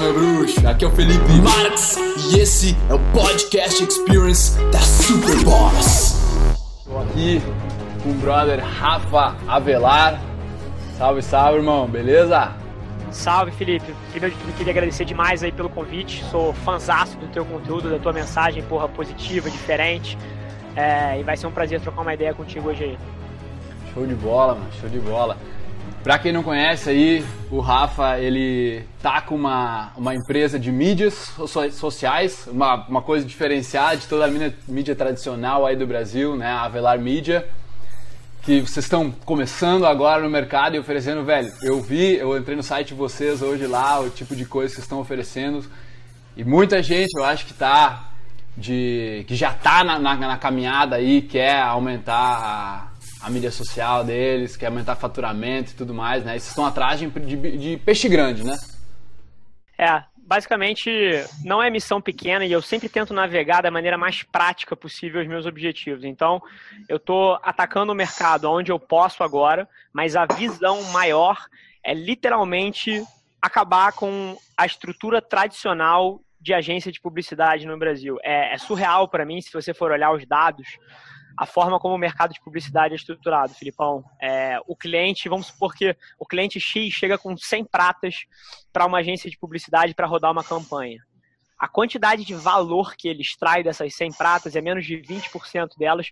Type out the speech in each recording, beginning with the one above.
meu bruxo? Aqui é o Felipe Marx e esse é o Podcast Experience da Superboss. Estou aqui com o brother Rafa Avelar. Salve, salve, irmão, beleza? Salve, Felipe. Primeiro de tudo, queria agradecer demais aí pelo convite. Sou fanzaço do teu conteúdo, da tua mensagem, porra, positiva, diferente. É, e vai ser um prazer trocar uma ideia contigo hoje aí. Show de bola, mano, show de bola. Pra quem não conhece aí, o Rafa, ele tá com uma, uma empresa de mídias sociais, uma, uma coisa diferenciada de toda a mídia, mídia tradicional aí do Brasil, né, a Avelar Mídia, que vocês estão começando agora no mercado e oferecendo, velho, eu vi, eu entrei no site de vocês hoje lá, o tipo de coisa que vocês estão oferecendo, e muita gente, eu acho que tá de que já tá na, na, na caminhada aí, quer aumentar a a mídia social deles, quer aumentar faturamento e tudo mais, né? E vocês estão atrás de, de, de peixe grande, né? É, basicamente não é missão pequena e eu sempre tento navegar da maneira mais prática possível os meus objetivos. Então, eu estou atacando o mercado onde eu posso agora, mas a visão maior é literalmente acabar com a estrutura tradicional de agência de publicidade no Brasil. É, é surreal para mim, se você for olhar os dados, a forma como o mercado de publicidade é estruturado, Filipão. É, o cliente, vamos supor que o cliente X chega com 100 pratas para uma agência de publicidade para rodar uma campanha. A quantidade de valor que ele extrai dessas 100 pratas é menos de 20% delas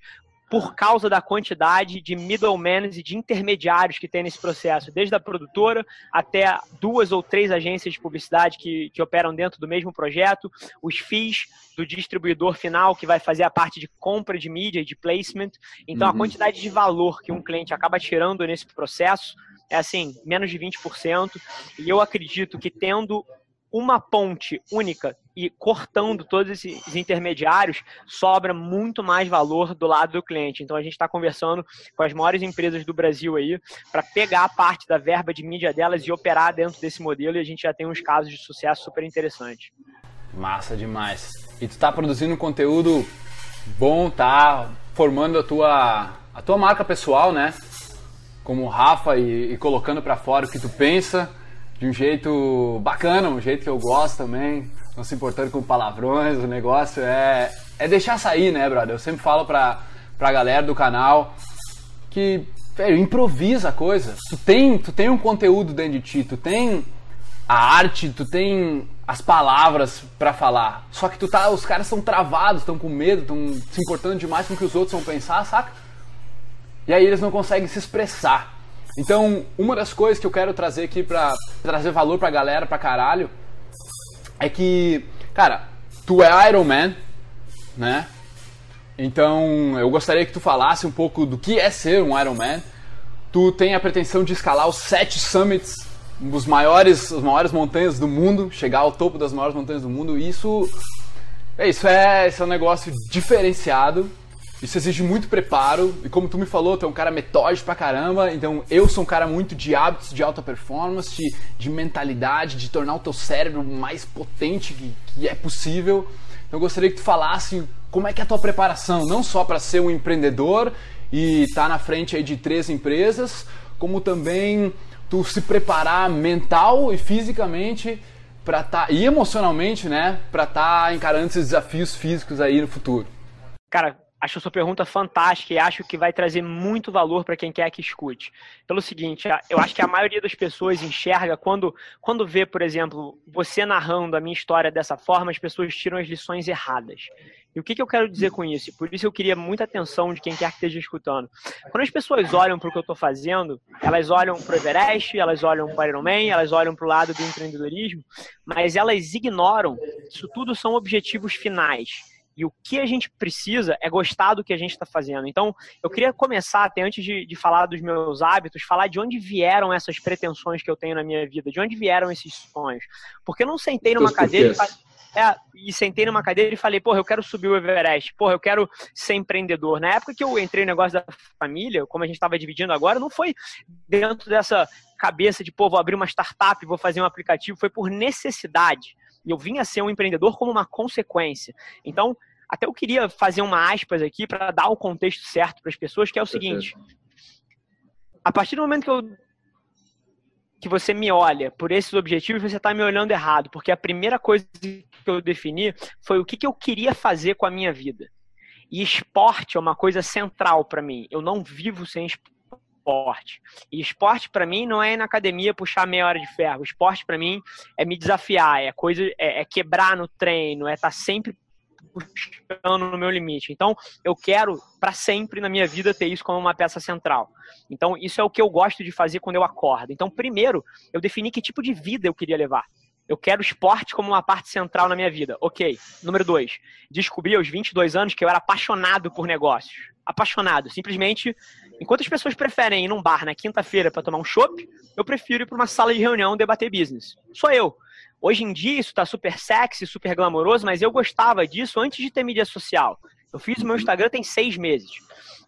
por causa da quantidade de middlemen e de intermediários que tem nesse processo, desde a produtora até duas ou três agências de publicidade que, que operam dentro do mesmo projeto, os FIIs do distribuidor final que vai fazer a parte de compra de mídia e de placement. Então, uhum. a quantidade de valor que um cliente acaba tirando nesse processo é assim, menos de 20%. E eu acredito que tendo uma ponte única e cortando todos esses intermediários, sobra muito mais valor do lado do cliente. Então a gente está conversando com as maiores empresas do Brasil aí para pegar a parte da verba de mídia delas e operar dentro desse modelo e a gente já tem uns casos de sucesso super interessantes. Massa demais. E tu está produzindo conteúdo bom, tá formando a tua a tua marca pessoal, né? Como Rafa e, e colocando para fora o que tu pensa de um jeito bacana, um jeito que eu gosto também, não se importando com palavrões, o negócio é, é deixar sair, né, brother? Eu sempre falo pra, pra galera do canal que, velho, improvisa a coisa. Tu tem, tu tem um conteúdo dentro de ti, tu tem a arte, tu tem as palavras para falar. Só que tu tá, os caras estão travados, estão com medo, estão se importando demais com o que os outros vão pensar, saca? E aí eles não conseguem se expressar. Então, uma das coisas que eu quero trazer aqui pra trazer valor pra galera, pra caralho, é que, cara, tu é Iron Man, né? Então, eu gostaria que tu falasse um pouco do que é ser um Iron Man. Tu tem a pretensão de escalar os sete summits, os maiores, as maiores montanhas do mundo, chegar ao topo das maiores montanhas do mundo. E isso, é, isso é, isso é um negócio diferenciado isso exige muito preparo, e como tu me falou, tu é um cara metódico pra caramba, então eu sou um cara muito de hábitos de alta performance, de, de mentalidade, de tornar o teu cérebro mais potente que, que é possível. Então eu gostaria que tu falasse como é que é a tua preparação, não só para ser um empreendedor e estar tá na frente aí de três empresas, como também tu se preparar mental e fisicamente para estar tá, e emocionalmente, né, para estar tá encarando esses desafios físicos aí no futuro. Cara, acho sua pergunta fantástica e acho que vai trazer muito valor para quem quer que escute. Pelo seguinte, eu acho que a maioria das pessoas enxerga quando, quando vê, por exemplo, você narrando a minha história dessa forma, as pessoas tiram as lições erradas. E o que, que eu quero dizer com isso? Por isso eu queria muita atenção de quem quer que esteja escutando. Quando as pessoas olham para o que eu estou fazendo, elas olham para o Everest, elas olham para o Ironman, elas olham para o lado do empreendedorismo, mas elas ignoram que isso tudo são objetivos finais e o que a gente precisa é gostar do que a gente está fazendo. Então, eu queria começar, até antes de, de, falar dos meus hábitos, falar de onde vieram essas pretensões que eu tenho na minha vida, de onde vieram esses sonhos. Porque eu não sentei numa cadeira e, é, e sentei numa cadeira e falei, porra, eu quero subir o Everest, porra, eu quero ser empreendedor. Na época que eu entrei no negócio da família, como a gente estava dividindo agora, não foi dentro dessa cabeça de, pô, vou abrir uma startup, vou fazer um aplicativo, foi por necessidade. E eu vim a ser um empreendedor como uma consequência. Então, até eu queria fazer uma aspas aqui para dar o contexto certo para as pessoas, que é o seguinte: a partir do momento que eu que você me olha por esses objetivos, você está me olhando errado, porque a primeira coisa que eu defini foi o que, que eu queria fazer com a minha vida. E esporte é uma coisa central para mim. Eu não vivo sem esporte. E esporte para mim não é ir na academia puxar meia hora de ferro. Esporte para mim é me desafiar, é coisa, é, é quebrar no treino, é estar tá sempre puxando no meu limite. Então, eu quero para sempre na minha vida ter isso como uma peça central. Então, isso é o que eu gosto de fazer quando eu acordo. Então, primeiro, eu defini que tipo de vida eu queria levar. Eu quero esporte como uma parte central na minha vida. Ok. Número dois, descobri aos 22 anos que eu era apaixonado por negócios. Apaixonado. Simplesmente, enquanto as pessoas preferem ir num bar na quinta-feira para tomar um chopp, eu prefiro ir para uma sala de reunião debater business. Sou eu. Hoje em dia isso está super sexy, super glamouroso, mas eu gostava disso antes de ter mídia social. Eu fiz o meu Instagram tem seis meses.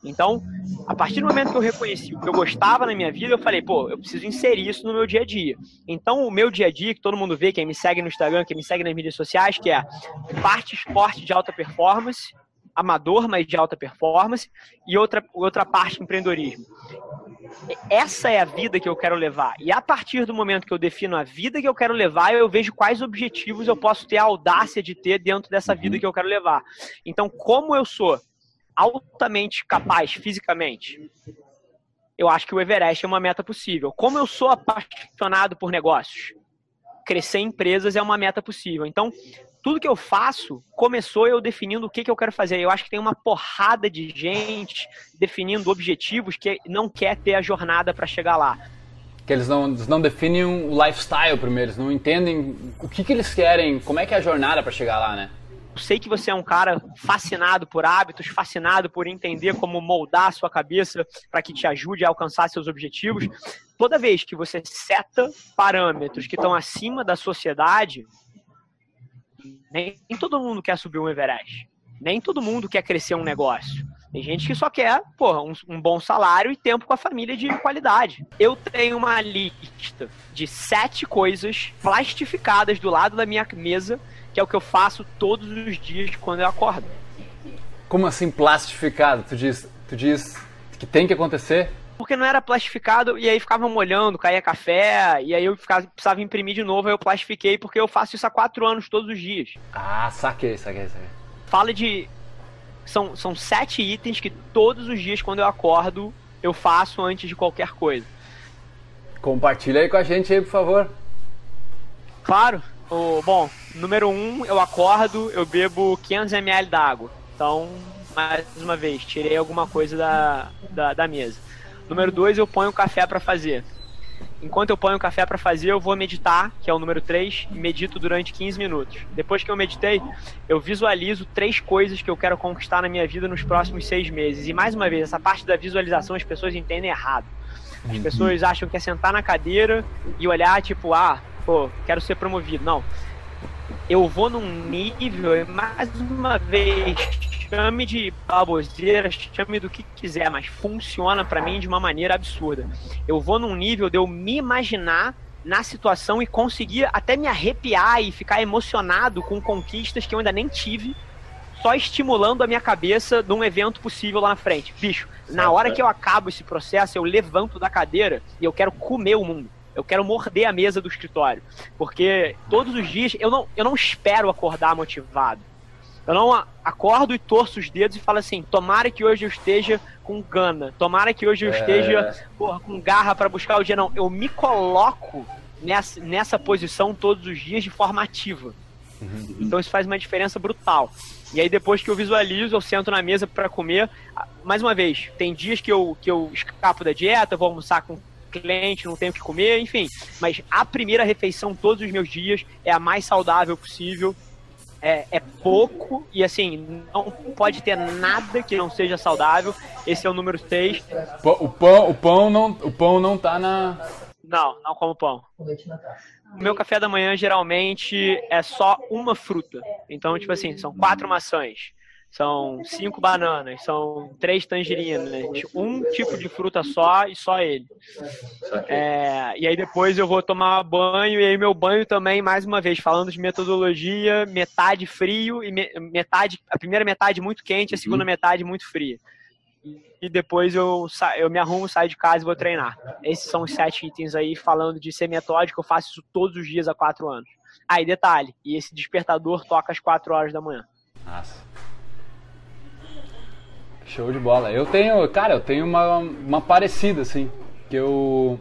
Então, a partir do momento que eu reconheci o que eu gostava na minha vida, eu falei, pô, eu preciso inserir isso no meu dia a dia. Então, o meu dia a dia, que todo mundo vê, quem me segue no Instagram, quem me segue nas mídias sociais, que é parte esporte de alta performance, amador, mas de alta performance, e outra, outra parte empreendedorismo essa é a vida que eu quero levar. E a partir do momento que eu defino a vida que eu quero levar, eu vejo quais objetivos eu posso ter a audácia de ter dentro dessa vida que eu quero levar. Então, como eu sou altamente capaz fisicamente, eu acho que o Everest é uma meta possível. Como eu sou apaixonado por negócios, crescer em empresas é uma meta possível. Então, tudo que eu faço começou eu definindo o que, que eu quero fazer. Eu acho que tem uma porrada de gente definindo objetivos que não quer ter a jornada para chegar lá. Que eles não, eles não definem o lifestyle primeiro, eles não entendem o que, que eles querem, como é que é a jornada para chegar lá, né? Eu sei que você é um cara fascinado por hábitos, fascinado por entender como moldar a sua cabeça para que te ajude a alcançar seus objetivos. Toda vez que você seta parâmetros que estão acima da sociedade, nem todo mundo quer subir um Everest. Nem todo mundo quer crescer um negócio. Tem gente que só quer, porra, um, um, bom salário e tempo com a família de qualidade. Eu tenho uma lista de sete coisas plastificadas do lado da minha mesa, que é o que eu faço todos os dias quando eu acordo. Como assim plastificado? Tu diz, tu diz que tem que acontecer? Porque não era plastificado e aí ficava molhando, caía café, e aí eu ficava, precisava imprimir de novo, aí eu plastifiquei porque eu faço isso há quatro anos todos os dias. Ah, saquei, saquei, saquei. Fala de. São, são sete itens que todos os dias, quando eu acordo, eu faço antes de qualquer coisa. Compartilha aí com a gente aí, por favor. Claro. O, bom, número um, eu acordo, eu bebo 500 ml d'água. Então, mais uma vez, tirei alguma coisa da, da, da mesa. Número dois, eu ponho o café para fazer. Enquanto eu ponho o café para fazer, eu vou meditar, que é o número 3, e medito durante 15 minutos. Depois que eu meditei, eu visualizo três coisas que eu quero conquistar na minha vida nos próximos seis meses. E mais uma vez, essa parte da visualização as pessoas entendem errado. As uhum. pessoas acham que é sentar na cadeira e olhar, tipo, ah, pô, quero ser promovido. Não. Eu vou num nível, mais uma vez, chame de baboseira, chame do que quiser, mas funciona para mim de uma maneira absurda. Eu vou num nível de eu me imaginar na situação e conseguir até me arrepiar e ficar emocionado com conquistas que eu ainda nem tive, só estimulando a minha cabeça de um evento possível lá na frente. Bicho, na hora que eu acabo esse processo, eu levanto da cadeira e eu quero comer o mundo. Eu quero morder a mesa do escritório. Porque todos os dias eu não, eu não espero acordar motivado. Eu não acordo e torço os dedos e falo assim: tomara que hoje eu esteja com gana, tomara que hoje eu é... esteja porra, com garra para buscar o dia. Não, eu me coloco nessa, nessa posição todos os dias de forma ativa. Uhum. Então isso faz uma diferença brutal. E aí depois que eu visualizo, eu sento na mesa para comer. Mais uma vez, tem dias que eu, que eu escapo da dieta, vou almoçar com cliente, não tenho o que comer, enfim. Mas a primeira refeição todos os meus dias é a mais saudável possível é, é, pouco e assim, não pode ter nada que não seja saudável. Esse é o número 6. O pão, o pão não, o pão não tá na Não, não como pão. O meu café da manhã geralmente é só uma fruta. Então, tipo assim, são quatro maçãs são cinco bananas, são três tangerinas, um tipo de fruta só e só ele. É, e aí depois eu vou tomar banho, e aí meu banho também, mais uma vez, falando de metodologia, metade frio e metade, a primeira metade muito quente, a segunda uhum. metade muito fria. e depois eu, eu me arrumo, saio de casa e vou treinar. Esses são os sete itens aí, falando de ser metódico, eu faço isso todos os dias há quatro anos. Aí, ah, detalhe, e esse despertador toca às quatro horas da manhã. Nossa. Show de bola. Eu tenho, cara, eu tenho uma, uma parecida, assim, que eu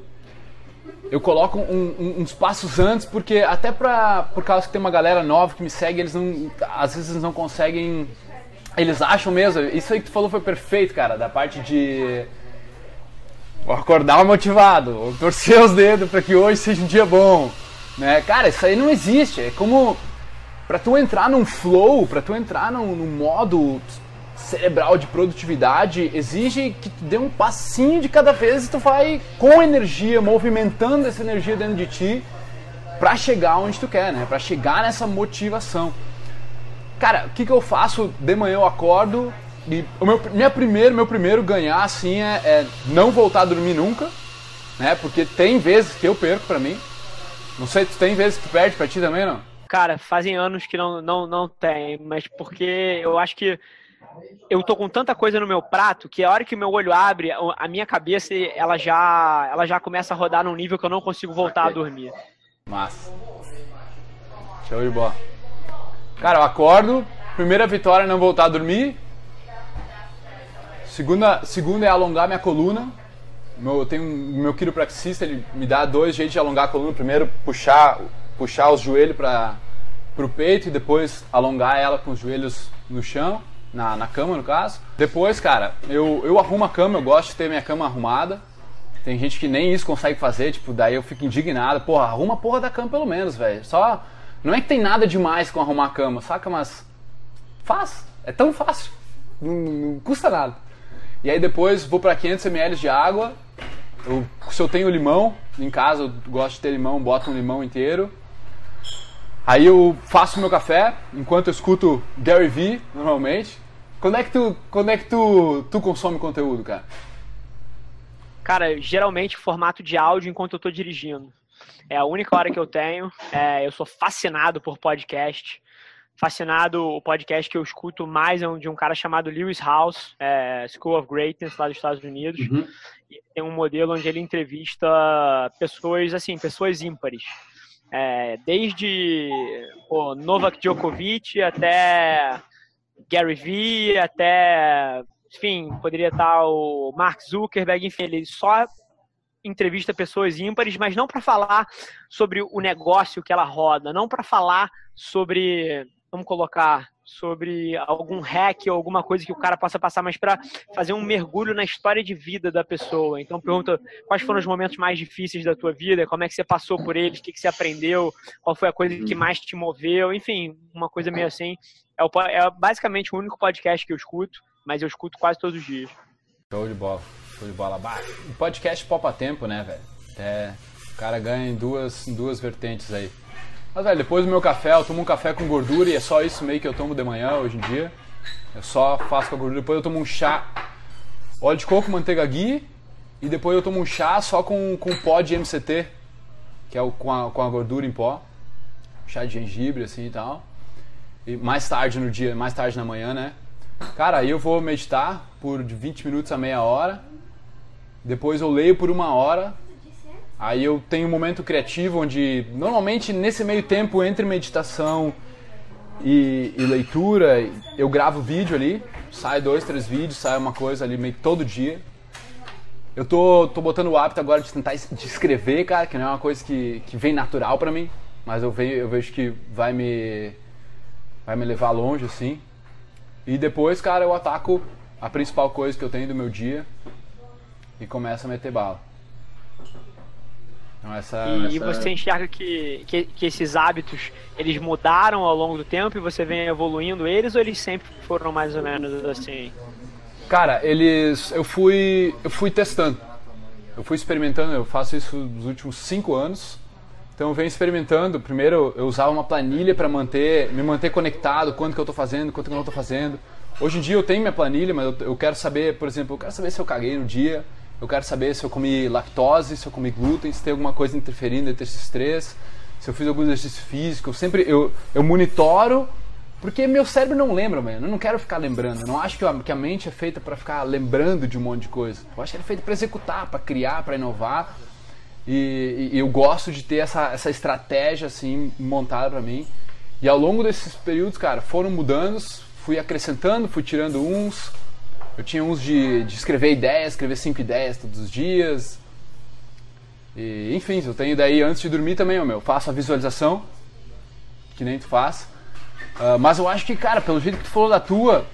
eu coloco um, um, uns passos antes, porque até pra, por causa que tem uma galera nova que me segue, eles não, às vezes não conseguem eles acham mesmo, isso aí que tu falou foi perfeito, cara, da parte de acordar motivado, torcer os dedos para que hoje seja um dia bom, né? Cara, isso aí não existe. É como para tu entrar num flow, para tu entrar num, num, modo cerebral de produtividade, exige que tu dê um passinho de cada vez e tu vai com energia, movimentando essa energia dentro de ti para chegar onde tu quer, né? Para chegar nessa motivação. Cara, o que, que eu faço? De manhã eu acordo e o meu, minha primeiro, meu primeiro ganhar assim é, é, não voltar a dormir nunca, né? Porque tem vezes que eu perco pra mim. Não sei, tu tem vezes que tu perde pra ti também, não? Cara, fazem anos que não, não, não tem, mas porque eu acho que eu tô com tanta coisa no meu prato que a hora que meu olho abre, a minha cabeça ela já, ela já começa a rodar num nível que eu não consigo voltar a dormir. Massa. Show de bola. Cara, eu acordo, primeira vitória é não voltar a dormir. Segunda, segunda é alongar minha coluna. Meu, eu tenho um, meu quiropraxista, ele me dá dois jeitos de alongar a coluna. Primeiro, puxar, puxar os joelhos para o peito e depois alongar ela com os joelhos no chão, na, na cama no caso. Depois, cara, eu, eu arrumo a cama, eu gosto de ter minha cama arrumada. Tem gente que nem isso consegue fazer, tipo, daí eu fico indignado. Porra, arruma a porra da cama pelo menos, velho. Só não é que tem nada demais com arrumar a cama, saca? Mas faz. É tão fácil. Não, não custa nada. E aí depois vou para 500 ml de água. Eu, se eu tenho limão em casa, eu gosto de ter limão, boto um limão inteiro. Aí eu faço meu café enquanto eu escuto Gary Vee normalmente. Quando é que tu, quando é que tu, tu consome conteúdo, cara? Cara, geralmente formato de áudio enquanto eu tô dirigindo. É a única hora que eu tenho. É, eu sou fascinado por podcast. Fascinado, o podcast que eu escuto mais é um de um cara chamado Lewis House, é, School of Greatness, lá dos Estados Unidos. Uhum. tem um modelo onde ele entrevista pessoas, assim, pessoas ímpares. É, desde pô, Novak Djokovic até Gary Vee, até, enfim, poderia estar o Mark Zuckerberg, enfim, ele só entrevista pessoas ímpares, mas não para falar sobre o negócio que ela roda, não para falar sobre, vamos colocar, sobre algum hack ou alguma coisa que o cara possa passar, mas para fazer um mergulho na história de vida da pessoa. Então pergunta quais foram os momentos mais difíceis da tua vida, como é que você passou por eles, o que, que você aprendeu, qual foi a coisa que mais te moveu, enfim, uma coisa meio assim. É, o, é basicamente o único podcast que eu escuto, mas eu escuto quase todos os dias. Show de bola. Show de bola. Bah, o podcast poupa tempo, né, velho? É, o cara ganha em duas, em duas vertentes aí. Mas, velho, depois do meu café, eu tomo um café com gordura e é só isso meio que eu tomo de manhã hoje em dia. Eu só faço com a gordura. Depois eu tomo um chá, óleo de coco, manteiga ghee. E depois eu tomo um chá só com, com pó de MCT, que é o, com, a, com a gordura em pó. Chá de gengibre, assim e tal. E mais tarde no dia, mais tarde na manhã, né? Cara, aí eu vou meditar por de 20 minutos a meia hora. Depois eu leio por uma hora. Aí eu tenho um momento criativo onde, normalmente, nesse meio tempo entre meditação e, e leitura, eu gravo vídeo ali. Sai dois, três vídeos, sai uma coisa ali meio todo dia. Eu tô, tô botando o hábito agora de tentar de escrever, cara, que não é uma coisa que, que vem natural para mim. Mas eu, vejo, eu vejo que vai me, vai me levar longe, assim. E depois, cara, eu ataco a principal coisa que eu tenho do meu dia, e começa a meter bala. Então essa, e, essa... você enxerga que, que, que, esses hábitos eles mudaram ao longo do tempo e você vem evoluindo eles ou eles sempre foram mais ou menos assim? Cara, eles eu fui eu fui testando, eu fui experimentando, eu faço isso nos últimos cinco anos. Então eu venho experimentando. Primeiro eu usava uma planilha para manter me manter conectado, quanto que eu estou fazendo, quanto que eu não estou fazendo. Hoje em dia eu tenho minha planilha, mas eu, eu quero saber, por exemplo, eu quero saber se eu caguei no dia, eu quero saber se eu comi lactose, se eu comi glúten, se tem alguma coisa interferindo entre esses três, se eu fiz algum exercício físico. Eu sempre eu, eu monitoro Porque meu cérebro não lembra, mano. Eu não quero ficar lembrando. Eu não acho que a, que a mente é feita para ficar lembrando de um monte de coisa. Eu acho que ela é feita para executar, para criar, para inovar. E, e, eu gosto de ter essa, essa estratégia assim montada para mim. E ao longo desses períodos, cara, foram mudando, fui acrescentando, fui tirando uns. Eu tinha uns de, de escrever ideias, escrever cinco ideias todos os dias. E, enfim, eu tenho daí antes de dormir também, ó, meu, faço a visualização, que nem tu faz. Uh, mas eu acho que, cara, pelo jeito que tu falou da tua,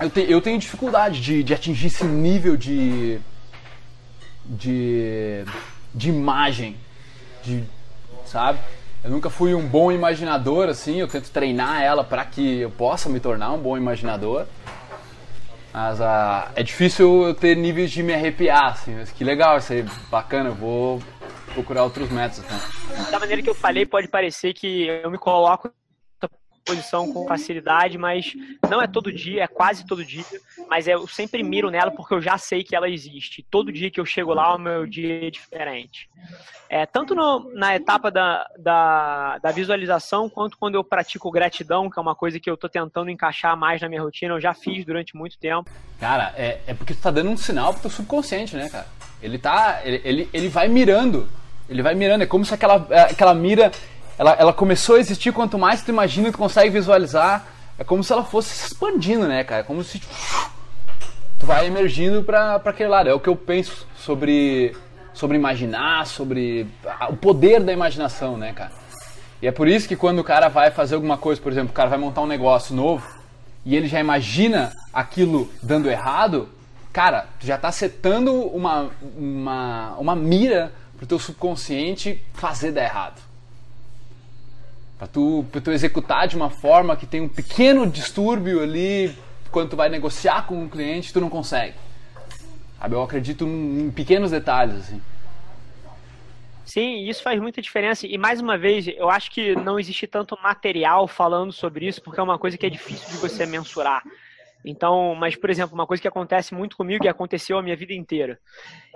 eu, te, eu tenho dificuldade de, de atingir esse nível de. de. de imagem. De, sabe? Eu nunca fui um bom imaginador, assim, eu tento treinar ela para que eu possa me tornar um bom imaginador. Mas uh, é difícil eu ter níveis de me arrepiar, assim, mas que legal, isso aí, bacana, eu vou procurar outros métodos. Né? Da maneira que eu falei, pode parecer que eu me coloco posição com facilidade, mas não é todo dia, é quase todo dia, mas eu sempre miro nela porque eu já sei que ela existe. Todo dia que eu chego lá, o meu dia é diferente. É, tanto no, na etapa da, da, da, visualização, quanto quando eu pratico gratidão, que é uma coisa que eu estou tentando encaixar mais na minha rotina, eu já fiz durante muito tempo. Cara, é, é porque tu tá dando um sinal pro teu subconsciente, né, cara? Ele tá. Ele, ele, ele vai mirando. Ele vai mirando. É como se aquela, aquela mira ela, ela começou a existir quanto mais tu imagina, tu consegue visualizar. É como se ela fosse se expandindo, né, cara? É como se tu vai emergindo para aquele lado. É o que eu penso sobre, sobre imaginar, sobre o poder da imaginação, né, cara? E é por isso que quando o cara vai fazer alguma coisa, por exemplo, o cara vai montar um negócio novo e ele já imagina aquilo dando errado, cara, tu já está setando uma, uma, uma mira pro teu subconsciente fazer dar errado. Para tu, tu executar de uma forma que tem um pequeno distúrbio ali, quando tu vai negociar com um cliente, tu não consegue. Sabe? Eu acredito em pequenos detalhes, assim. Sim, isso faz muita diferença. E mais uma vez, eu acho que não existe tanto material falando sobre isso, porque é uma coisa que é difícil de você mensurar. Então, mas, por exemplo, uma coisa que acontece muito comigo e aconteceu a minha vida inteira.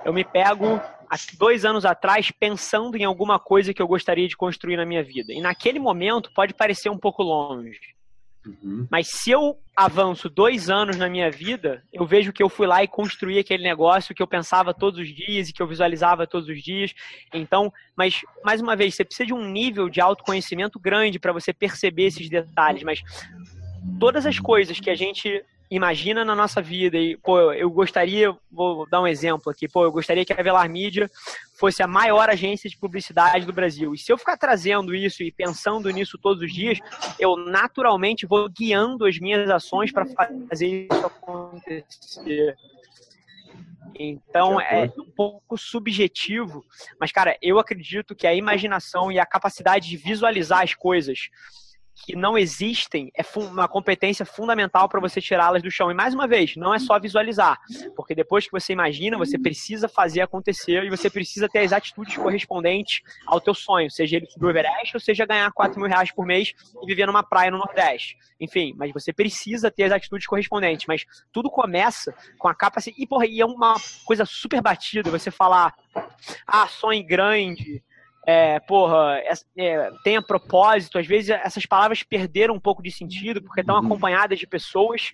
Eu me pego, há dois anos atrás, pensando em alguma coisa que eu gostaria de construir na minha vida. E naquele momento pode parecer um pouco longe. Uhum. Mas se eu avanço dois anos na minha vida, eu vejo que eu fui lá e construí aquele negócio que eu pensava todos os dias e que eu visualizava todos os dias. Então, mas mais uma vez, você precisa de um nível de autoconhecimento grande para você perceber esses detalhes. Mas todas as coisas que a gente imagina na nossa vida e, pô, eu gostaria, vou dar um exemplo aqui, pô, eu gostaria que a Velar Mídia fosse a maior agência de publicidade do Brasil. E se eu ficar trazendo isso e pensando nisso todos os dias, eu naturalmente vou guiando as minhas ações para fazer isso acontecer. Então é um pouco subjetivo, mas cara, eu acredito que a imaginação e a capacidade de visualizar as coisas que não existem é uma competência fundamental para você tirá-las do chão. E mais uma vez, não é só visualizar, porque depois que você imagina, você precisa fazer acontecer e você precisa ter as atitudes correspondentes ao teu sonho, seja ele subir o Everest ou seja ganhar 4 mil reais por mês e viver numa praia no Nordeste. Enfim, mas você precisa ter as atitudes correspondentes. Mas tudo começa com a capacidade. E, porra, e é uma coisa super batida você falar, ah, sonho grande é, porra, é, é, tenha propósito. Às vezes essas palavras perderam um pouco de sentido porque estão uhum. acompanhadas de pessoas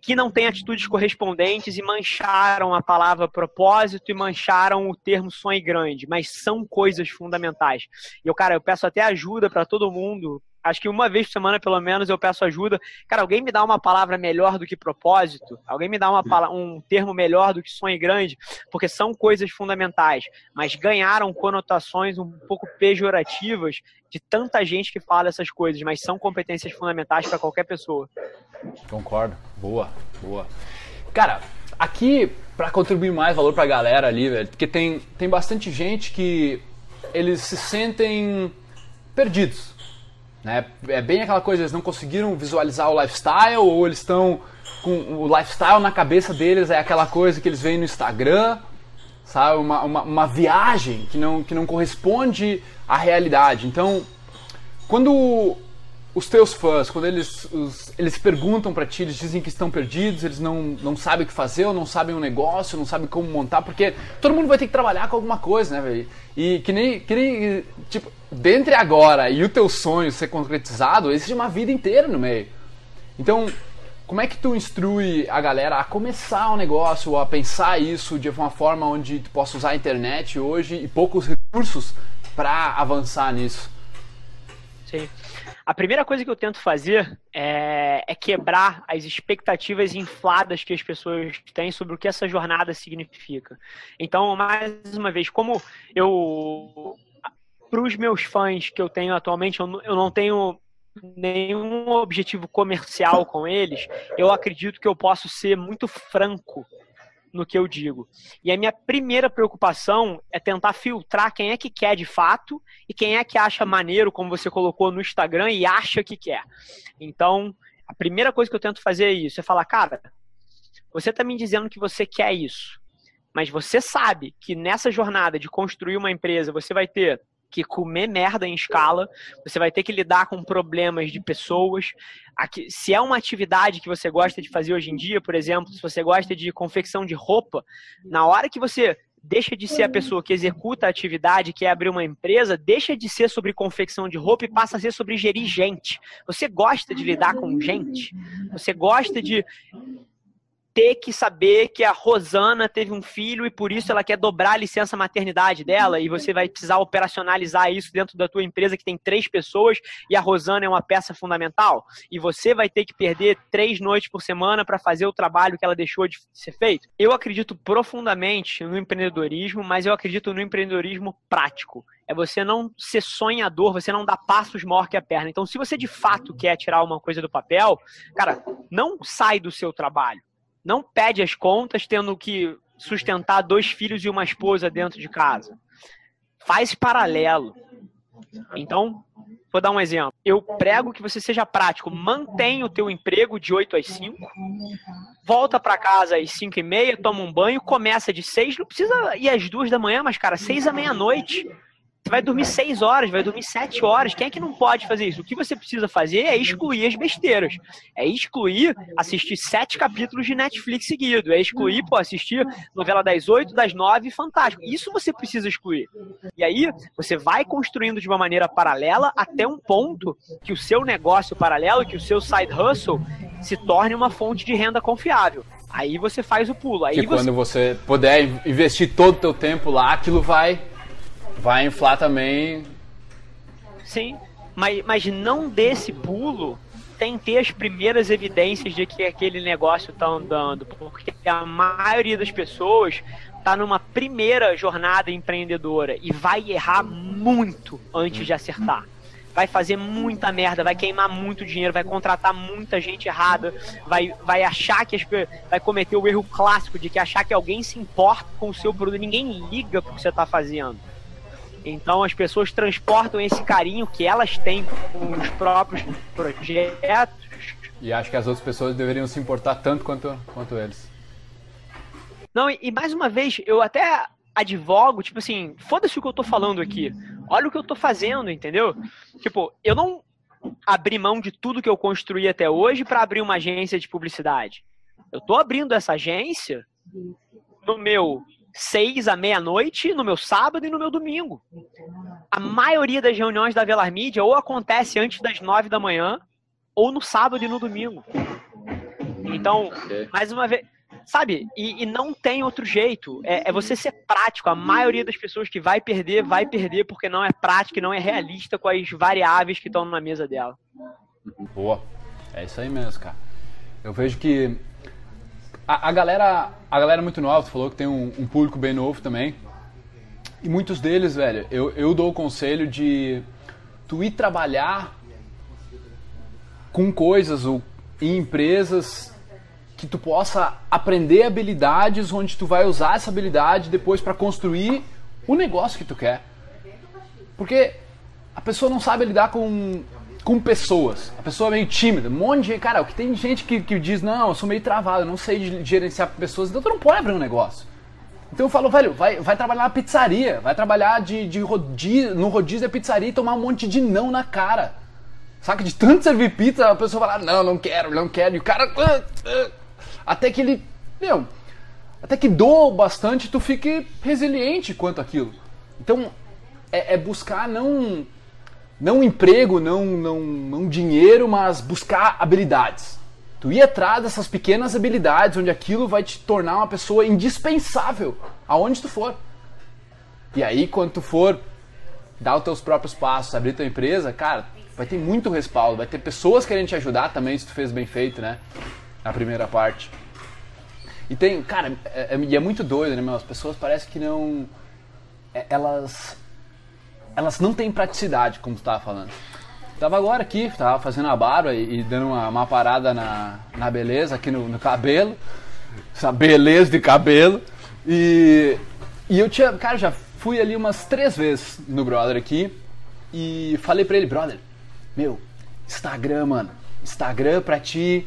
que não têm atitudes correspondentes e mancharam a palavra propósito e mancharam o termo sonho grande, mas são coisas fundamentais. E eu, cara, eu peço até ajuda para todo mundo Acho que uma vez por semana, pelo menos, eu peço ajuda. Cara, alguém me dá uma palavra melhor do que propósito? Alguém me dá uma um termo melhor do que sonho grande? Porque são coisas fundamentais, mas ganharam conotações um pouco pejorativas de tanta gente que fala essas coisas, mas são competências fundamentais para qualquer pessoa. Concordo. Boa, boa. Cara, aqui para contribuir mais valor para a galera ali, velho, porque tem, tem bastante gente que eles se sentem perdidos né? É bem aquela coisa, eles não conseguiram visualizar o lifestyle ou eles estão com o lifestyle na cabeça deles é aquela coisa que eles veem no Instagram, sabe? Uma, uma, uma viagem que não, que não corresponde à realidade. Então, quando os teus fãs, quando eles, os, eles perguntam para ti, eles dizem que estão perdidos, eles não, não sabem o que fazer, ou não sabem um negócio, não sabem como montar, porque todo mundo vai ter que trabalhar com alguma coisa, né, velho? E que nem, que nem, tipo, dentre agora e o teu sonho ser concretizado, existe uma vida inteira no meio. Então, como é que tu instrui a galera a começar um negócio, a pensar isso de uma forma onde tu possa usar a internet hoje e poucos recursos para avançar nisso? Sim. A primeira coisa que eu tento fazer é, é, quebrar as expectativas infladas que as pessoas têm sobre o que essa jornada significa. Então, mais uma vez, como eu. Para os meus fãs que eu tenho atualmente, eu, eu não tenho nenhum objetivo comercial com eles, eu acredito que eu posso ser muito franco no que eu digo. E a minha primeira preocupação é tentar filtrar quem é que quer de fato e quem é que acha maneiro, como você colocou no Instagram, e acha que quer. Então, a primeira coisa que eu tento fazer é isso: é falar, cara, você está me dizendo que você quer isso, mas você sabe que nessa jornada de construir uma empresa você vai ter que comer merda em escala, você vai ter que lidar com problemas de pessoas. Aqui, se é uma atividade que você gosta de fazer hoje em dia, por exemplo, se você gosta de confecção de roupa, na hora que você deixa de ser a pessoa que executa a atividade, que é abrir uma empresa, deixa de ser sobre confecção de roupa e passa a ser sobre gerir gente. Você gosta de lidar com gente? Você gosta de ter que saber que a Rosana teve um filho e por isso ela quer dobrar a licença maternidade dela e você vai precisar operacionalizar isso dentro da tua empresa que tem três pessoas e a Rosana é uma peça fundamental e você vai ter que perder três noites por semana para fazer o trabalho que ela deixou de ser feito. Eu acredito profundamente no empreendedorismo, mas eu acredito no empreendedorismo prático é você não ser sonhador, você não dar passos maior que a perna. Então, se você de fato quer tirar uma coisa do papel, cara, não sai do seu trabalho não pede as contas tendo que sustentar dois filhos e uma esposa dentro de casa. Faz paralelo. Então, vou dar um exemplo. Eu prego que você seja prático. Mantém o teu emprego de 8 às 5. Volta para casa às 5 e meia, toma um banho, começa de 6. Não precisa ir às 2 da manhã, mas, cara, 6 à meia-noite. Você vai dormir seis horas, vai dormir sete horas. Quem é que não pode fazer isso? O que você precisa fazer é excluir as besteiras. É excluir assistir sete capítulos de Netflix seguido. É excluir, pô, assistir novela das oito, das nove, fantástico. Isso você precisa excluir. E aí, você vai construindo de uma maneira paralela até um ponto que o seu negócio paralelo, que o seu side hustle, se torne uma fonte de renda confiável. Aí você faz o pulo. Aí que você... quando você puder investir todo o teu tempo lá, aquilo vai vai inflar também. Sim, mas, mas não desse pulo tem ter as primeiras evidências de que aquele negócio está andando, porque a maioria das pessoas está numa primeira jornada empreendedora e vai errar muito antes de acertar. Vai fazer muita merda, vai queimar muito dinheiro, vai contratar muita gente errada, vai, vai achar que as, vai cometer o erro clássico de que achar que alguém se importa com o seu produto, ninguém liga pro que você está fazendo. Então as pessoas transportam esse carinho que elas têm com os próprios projetos. E acho que as outras pessoas deveriam se importar tanto quanto, quanto eles. Não, e, e mais uma vez, eu até advogo, tipo assim, foda-se o que eu tô falando aqui. Olha o que eu tô fazendo, entendeu? Tipo, eu não abri mão de tudo que eu construí até hoje para abrir uma agência de publicidade. Eu tô abrindo essa agência no meu seis à meia-noite no meu sábado e no meu domingo. A maioria das reuniões da Velar Mídia ou acontece antes das nove da manhã ou no sábado e no domingo. Então, mais uma vez, sabe? E, e não tem outro jeito. É, é, você ser prático. A maioria das pessoas que vai perder, vai perder porque não é prática e não é realista com as variáveis que estão na mesa dela. Boa. É isso aí mesmo, cara. Eu vejo que a, a, galera, a galera muito nova, tu falou que tem um, um, público bem novo também. E muitos deles, velho, eu, eu dou o conselho de tu ir trabalhar com coisas ou em empresas que tu possa aprender habilidades onde tu vai usar essa habilidade depois para construir o negócio que tu quer. Porque a pessoa não sabe lidar com com pessoas. A pessoa é meio tímida. Um monte de. Cara, o que tem gente que, que diz, não, eu sou meio travado, eu não sei gerenciar pessoas, então tu não pode abrir um negócio. Então eu falo, velho, vai, vai trabalhar na pizzaria, vai trabalhar de, de rodízio, no rodízio da pizzaria e tomar um monte de não na cara. Saca? De tanto servir pizza, a pessoa vai lá, não, não quero, não quero. E o cara. ah, ah, até que ele. Meu. Até que doa bastante, tu fique resiliente quanto aquilo. Então, é, é buscar não. Não emprego, não, não, não dinheiro, mas buscar habilidades. Tu ir atrás dessas pequenas habilidades, onde aquilo vai te tornar uma pessoa indispensável aonde tu for. E aí, quando tu for dar os teus próprios passos, abrir tua empresa, cara, vai ter muito respaldo, vai ter pessoas querendo te ajudar também se tu fez bem feito, né? Na primeira parte. E tem, cara, é, é, é muito doido, né, meu? As pessoas parecem que não. é, elas. Elas não têm praticidade, como tu tava falando. Tava agora aqui, tava fazendo a barba e, e dando uma, uma parada na, na beleza aqui no, no cabelo. Essa beleza de cabelo. E, e eu tinha, cara, já fui ali umas três vezes no brother aqui e falei pra ele, brother, meu, Instagram, mano, Instagram pra ti,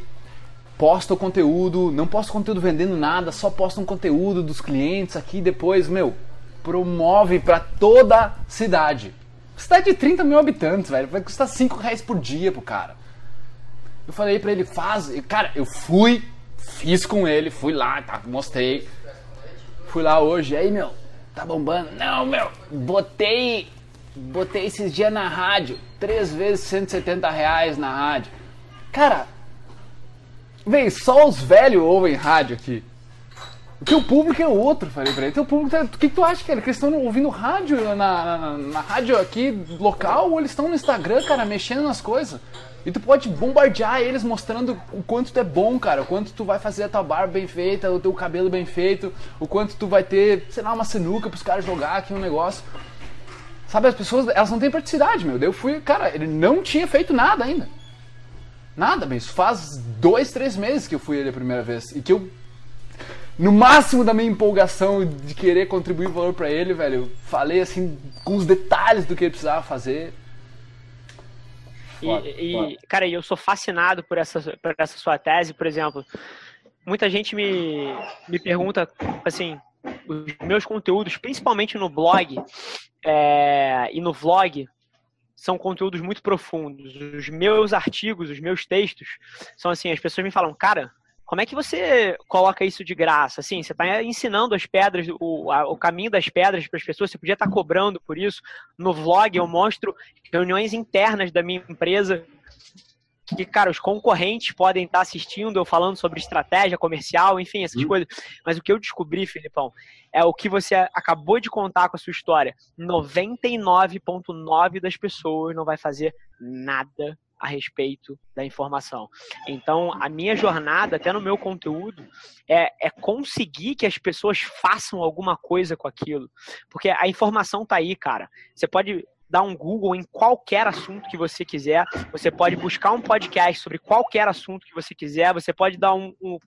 posta o conteúdo, não posta conteúdo vendendo nada, só posta um conteúdo dos clientes aqui depois, meu, promove pra toda a cidade. Cidade de 30 mil habitantes, velho, vai custar 5 reais por dia pro cara. Eu falei pra ele, faz, cara, eu fui, fiz com ele, fui lá, tá, mostrei. Fui lá hoje, aí, meu, tá bombando? Não, meu, botei, botei esses dias na rádio, três vezes 170 reais na rádio. Cara, vem, só os velhos ouvem rádio aqui. O teu público é outro, falei pra ele. Teu público, tá- o que, que tu acha, cara? Que eles estão ouvindo rádio na, na, na- rádio aqui local ou eles estão no Instagram, cara, mexendo nas coisas? E tu pode bombardear eles mostrando o quanto tu é bom, cara, o quanto tu vai fazer a tua barba bem feita, o teu cabelo bem feito, o quanto tu vai ter, sei lá, uma sinuca pros caras jogar aqui um negócio. Sabe, as pessoas, elas não têm praticidade, meu. Eu fui, cara, ele não tinha feito nada ainda. Nada, mas isso faz dois, três meses que eu fui ele a primeira vez. E que eu, no máximo da minha empolgação de querer contribuir valor pra ele, velho, falei assim, com os detalhes do que ele precisava fazer. Foda, E, e, cara, eu sou fascinado por essa, por essa sua tese, por exemplo. Muita gente me, me pergunta, assim, os meus conteúdos, principalmente no blog é, e no vlog, são conteúdos muito profundos. Os meus artigos, os meus textos, são assim, as pessoas me falam, cara, como é que você coloca isso de graça? Assim, você está ensinando as pedras, o, a- o caminho das pedras para as pessoas, você podia estar cobrando por isso. No vlog eu mostro reuniões internas da minha empresa que, cara, os concorrentes podem estar assistindo eu falando sobre estratégia comercial, enfim, essas Hum. coisas. Mas o que eu descobri, Filipão, é o que você acabou de contar com a sua história. 99,9% das pessoas não vai fazer nada a respeito da informação. Então, a minha jornada, até no meu conteúdo, é, é conseguir que as pessoas façam alguma coisa com aquilo. Porque a informação tá aí, cara. Você pode dar um Google em qualquer assunto que você quiser. Você pode buscar um podcast sobre qualquer assunto que você quiser. Você pode dar um, um,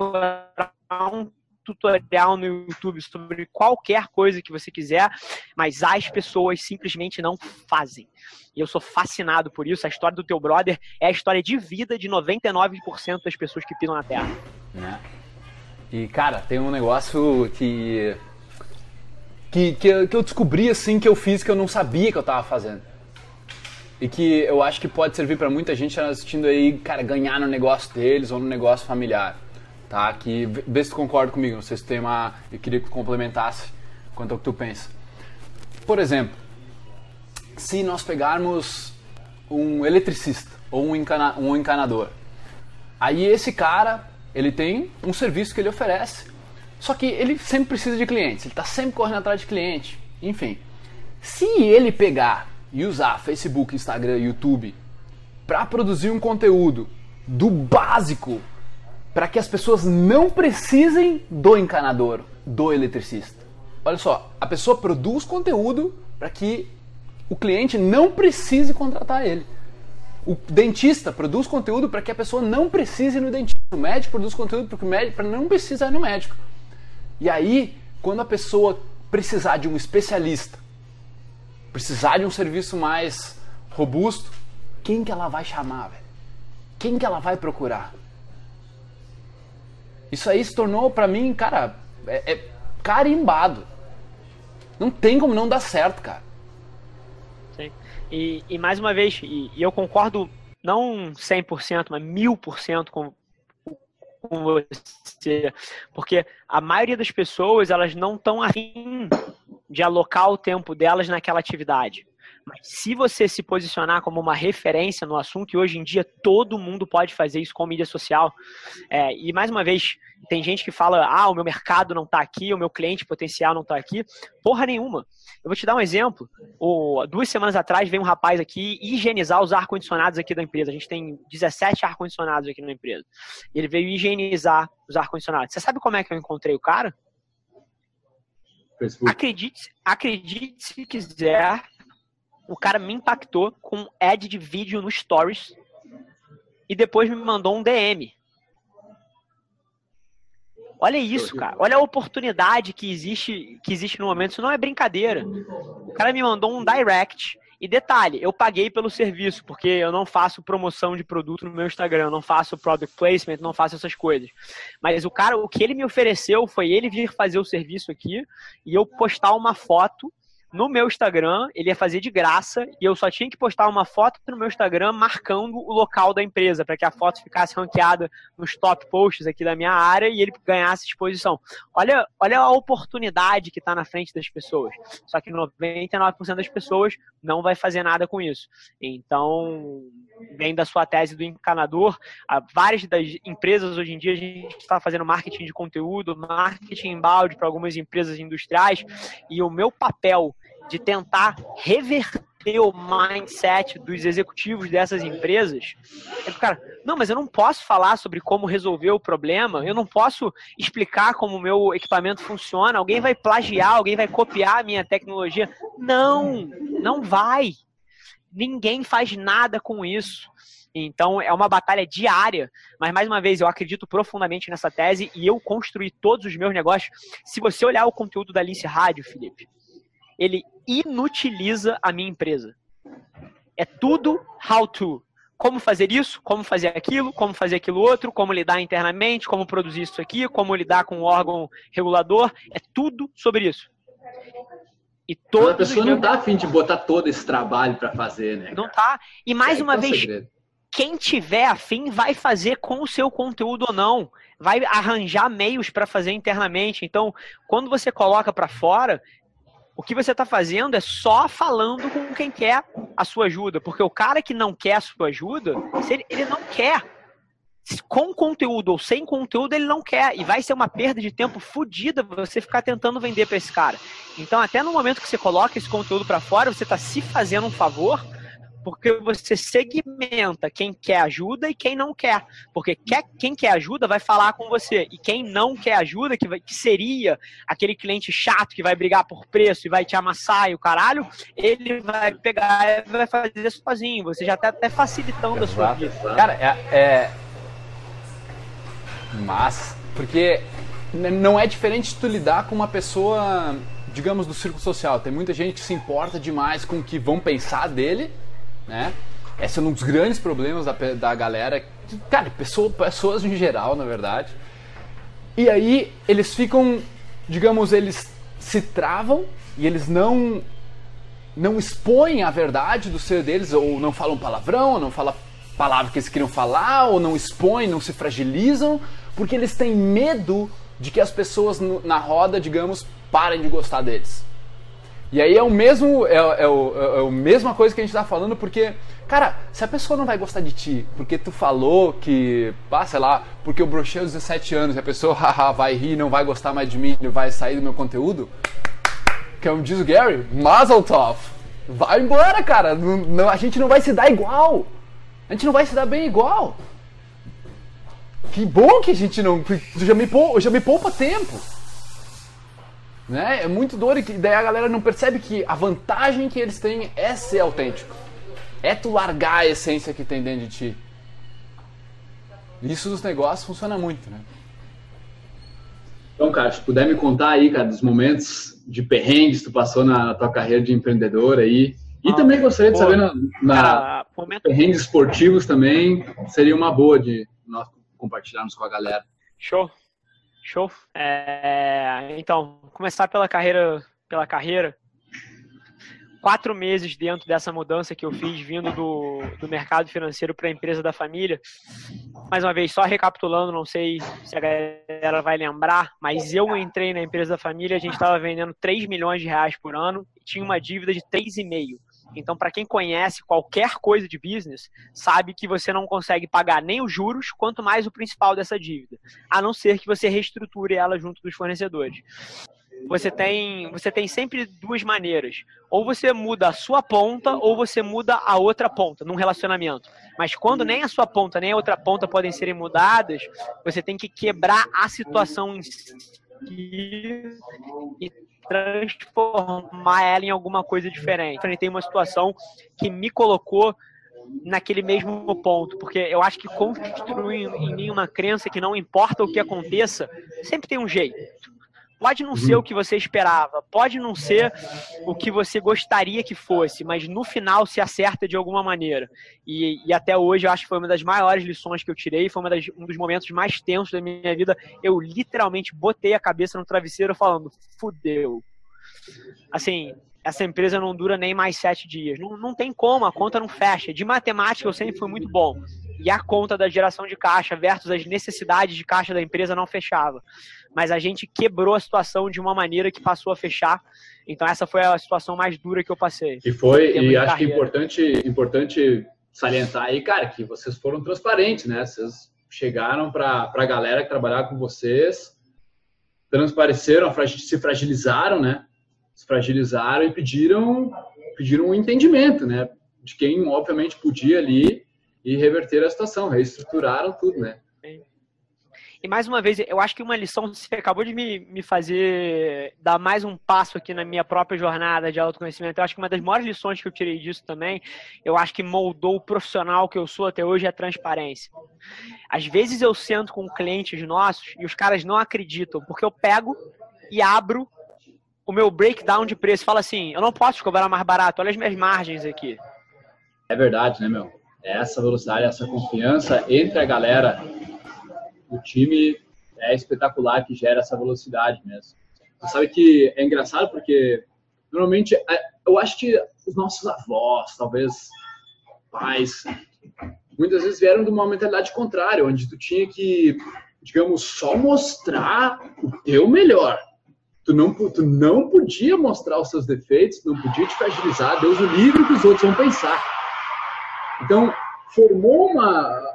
um tutorial no YouTube sobre qualquer coisa que você quiser, mas as pessoas simplesmente não fazem. E eu sou fascinado por isso. A história do teu brother é a história de vida de 99% das pessoas que pisam na Terra. né? E cara, tem um negócio que que, que, eu, que eu descobri assim que eu fiz que eu não sabia que eu tava fazendo. E que eu acho que pode servir pra muita gente assistindo aí, cara, ganhar no negócio deles ou no negócio familiar. Tá? Que vê se tu concorda comigo, não sei se tem uma, eu queria que tu complementasse quanto ao que tu pensa. Por exemplo, se nós pegarmos um eletricista ou um, encana, um encanador, Aí esse cara, ele tem um serviço que ele oferece. Só que ele sempre precisa de clientes, ele está sempre correndo atrás de cliente. Enfim, se ele pegar e usar Facebook, Instagram, YouTube para produzir um conteúdo do básico para que as pessoas não precisem do encanador, do eletricista. Olha só, a pessoa produz conteúdo para que o cliente não precise contratar ele. O dentista produz conteúdo para que a pessoa não precise ir no dentista. O médico produz conteúdo para o médico não precisar ir no médico. E aí, quando a pessoa precisar de um especialista, precisar de um serviço mais robusto, quem que ela vai chamar, velho? Quem que ela vai procurar? Isso aí se tornou para mim, cara, é, é carimbado. Não tem como não dar certo, cara. Sim. E, e mais uma vez, e, e eu concordo não 100%, mas 1000% com, com você, porque a maioria das pessoas elas não estão afim de alocar o tempo delas naquela atividade. Mas se você se posicionar como uma referência no assunto, e hoje em dia todo mundo pode fazer isso com mídia social, é, e mais uma vez, tem gente que fala, ah, o meu mercado não está aqui, o meu cliente potencial não está aqui. Porra nenhuma. Eu vou te dar um exemplo. O, duas semanas atrás veio um rapaz aqui higienizar os ar-condicionados aqui da empresa. A gente tem 17 ar-condicionados aqui na empresa. Ele veio higienizar os ar-condicionados. Você sabe como é que eu encontrei o cara? Facebook. Acredite, acredite se quiser, o cara me impactou com um ad de vídeo no Stories e depois me mandou um DM. Olha isso, cara. Olha a oportunidade que existe, que existe no momento. Isso não é brincadeira. O cara me mandou um direct. E detalhe, eu paguei pelo serviço, porque eu não faço promoção de produto no meu Instagram, eu não faço product placement, não faço essas coisas. Mas o cara, o que ele me ofereceu foi ele vir fazer o serviço aqui e eu postar uma foto no meu Instagram, ele ia fazer de graça e eu só tinha que postar uma foto no meu Instagram marcando o local da empresa, para que a foto ficasse ranqueada nos top posts aqui da minha área e ele ganhasse exposição. Olha, olha a oportunidade que está na frente das pessoas. Só que 99% das pessoas não vai fazer nada com isso. Então, vem da sua tese do encanador. Várias das empresas hoje em dia a gente está fazendo marketing de conteúdo, marketing em balde para algumas empresas industriais e o meu papel de tentar reverter o mindset dos executivos dessas empresas. É que, cara, não, mas eu não posso falar sobre como resolver o problema, eu não posso explicar como o meu equipamento funciona, alguém vai plagiar, alguém vai copiar a minha tecnologia. Não, não vai. Ninguém faz nada com isso. Então é uma batalha diária, mas mais uma vez eu acredito profundamente nessa tese e eu construí todos os meus negócios. Se você olhar o conteúdo da Lince Rádio, Felipe, ele inutiliza a minha empresa. É tudo how to. Como fazer isso, como fazer aquilo, como fazer aquilo outro, como lidar internamente, como produzir isso aqui, como lidar com o órgão regulador. É tudo sobre isso. E toda a pessoa não está afim de botar todo esse trabalho para fazer, né? Não tá. E mais é, uma vez, segredo. quem tiver afim vai fazer com o seu conteúdo ou não. Vai arranjar meios para fazer internamente. Então, quando você coloca para fora, o que você está fazendo é só falando com quem quer a sua ajuda. Porque o cara que não quer a sua ajuda, ele, não quer. Com conteúdo ou sem conteúdo, ele não quer. E vai ser uma perda de tempo fodida você ficar tentando vender para esse cara. Então, até no momento que você coloca esse conteúdo para fora, você está se fazendo um favor porque você segmenta quem quer ajuda e quem não quer. Porque quer, quem quer ajuda vai falar com você. E quem não quer ajuda, que, vai, que seria aquele cliente chato que vai brigar por preço e vai te amassar e o caralho, ele vai pegar e vai fazer sozinho. Você já está até facilitando Exato, a sua vida. Cara, é, é. Mas, porque não é diferente tu lidar com uma pessoa, digamos, do círculo social. Tem muita gente que se importa demais com o que vão pensar dele né? Esse é um dos grandes problemas da, da galera, cara, pessoa, pessoas em geral, na verdade. E aí eles ficam, digamos, eles se travam e eles não não expõem a verdade do ser deles, ou não falam palavrão, ou não falam palavra que eles queriam falar, ou não expõem, não se fragilizam, porque eles têm medo de que as pessoas na roda, digamos, parem de gostar deles. E aí é o mesmo, é, é, o, é, é a mesma coisa que a gente tá falando, porque, cara, se a pessoa não vai gostar de ti, porque tu falou que, ah, sei lá, porque eu brochei aos 17 anos e a pessoa haha, vai rir, não vai gostar mais de mim, vai sair do meu conteúdo, como diz o Gary, mazel tov, vai embora, cara, não, não, a gente não vai se dar igual, a gente não vai se dar bem igual. Que bom que a gente não, já me, já me poupa tempo. Né? É muito dor e daí a galera não percebe que a vantagem que eles têm é ser autêntico. É tu largar a essência que tem dentro de ti. Isso dos negócios funciona muito, né? Então, cara, se puder me contar aí, cara, dos momentos de perrengues que tu passou na tua carreira de empreendedor aí. E ah, também gostaria de saber na, na cara, momento... perrengues esportivos também, seria uma boa de nós compartilharmos com a galera. Show. Show. É, então, começar pela carreira, pela carreira. quatro meses dentro dessa mudança que eu fiz, vindo do, do mercado financeiro para a empresa da família. Mais uma vez, só recapitulando, não sei se a galera vai lembrar, mas eu entrei na empresa da família, a gente estava vendendo 3 milhões de reais por ano e tinha uma dívida de 3,5. Então, para quem conhece qualquer coisa de business, sabe que você não consegue pagar nem os juros, quanto mais o principal dessa dívida, a não ser que você reestruture ela junto dos fornecedores você tem, você tem sempre duas maneiras. Ou você muda a sua ponta, ou você muda a outra ponta num relacionamento. Mas quando nem a sua ponta nem a outra ponta podem serem mudadas, você tem que quebrar a situação em si e transformar ela em alguma coisa diferente. Tem uma situação que me colocou naquele mesmo ponto, porque eu acho que construir em mim uma crença que não importa o que aconteça, sempre tem um jeito. Pode não ser uhum. o que você esperava, pode não ser o que você gostaria que fosse, mas no final se acerta de alguma maneira. E, e até hoje eu acho que foi uma das maiores lições que eu tirei, foi das, um dos momentos mais tensos da minha vida. Eu literalmente botei a cabeça no travesseiro falando: fudeu. Assim, essa empresa não dura nem mais sete dias. Não, não tem como, a conta não fecha. De matemática eu sempre fui muito bom e a conta da geração de caixa versus as necessidades de caixa da empresa não fechava. Mas a gente quebrou a situação de uma maneira que passou a fechar. Então essa foi a situação mais dura que eu passei. E foi, e acho que é importante, importante salientar aí, cara, que vocês foram transparentes, né? Vocês chegaram para a galera que trabalhava com vocês, transpareceram, se fragilizaram, né? Se fragilizaram e pediram, pediram um entendimento, né? De quem, obviamente, podia ali e reverter a situação, reestruturaram tudo, né? E mais uma vez, eu acho que uma lição, você acabou de me, me fazer dar mais um passo aqui na minha própria jornada de autoconhecimento. Eu acho que uma das maiores lições que eu tirei disso também, eu acho que moldou o profissional que eu sou até hoje é a transparência. Às vezes eu sento com clientes nossos e os caras não acreditam, porque eu pego e abro o meu breakdown de preço. Fala assim, eu não posso cobrar mais barato, olha as minhas margens aqui. É verdade, né, meu? essa velocidade, essa confiança entre a galera do time é espetacular que gera essa velocidade mesmo. Você sabe que é engraçado porque normalmente é, eu acho que os nossos avós, talvez pais, muitas vezes vieram de uma mentalidade contrária, onde tu tinha que, digamos, só mostrar o teu melhor. Tu não, tu não podia mostrar os seus defeitos, não podia te fragilizar, Deus o livre que os outros vão pensar. Então, formou uma,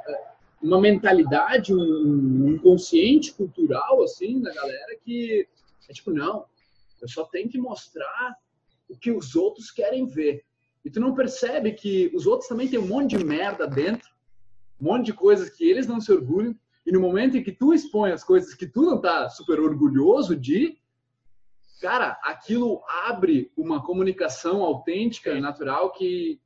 uma mentalidade, um, um consciente cultural, assim, da galera que é tipo, não, eu só tenho que mostrar o que os outros querem ver. E tu não percebe que os outros também têm um monte de merda dentro, um monte de coisas que eles não se orgulham, e no momento em que tu expõe as coisas que tu não tá super orgulhoso de, cara, aquilo abre uma comunicação autêntica, natural, que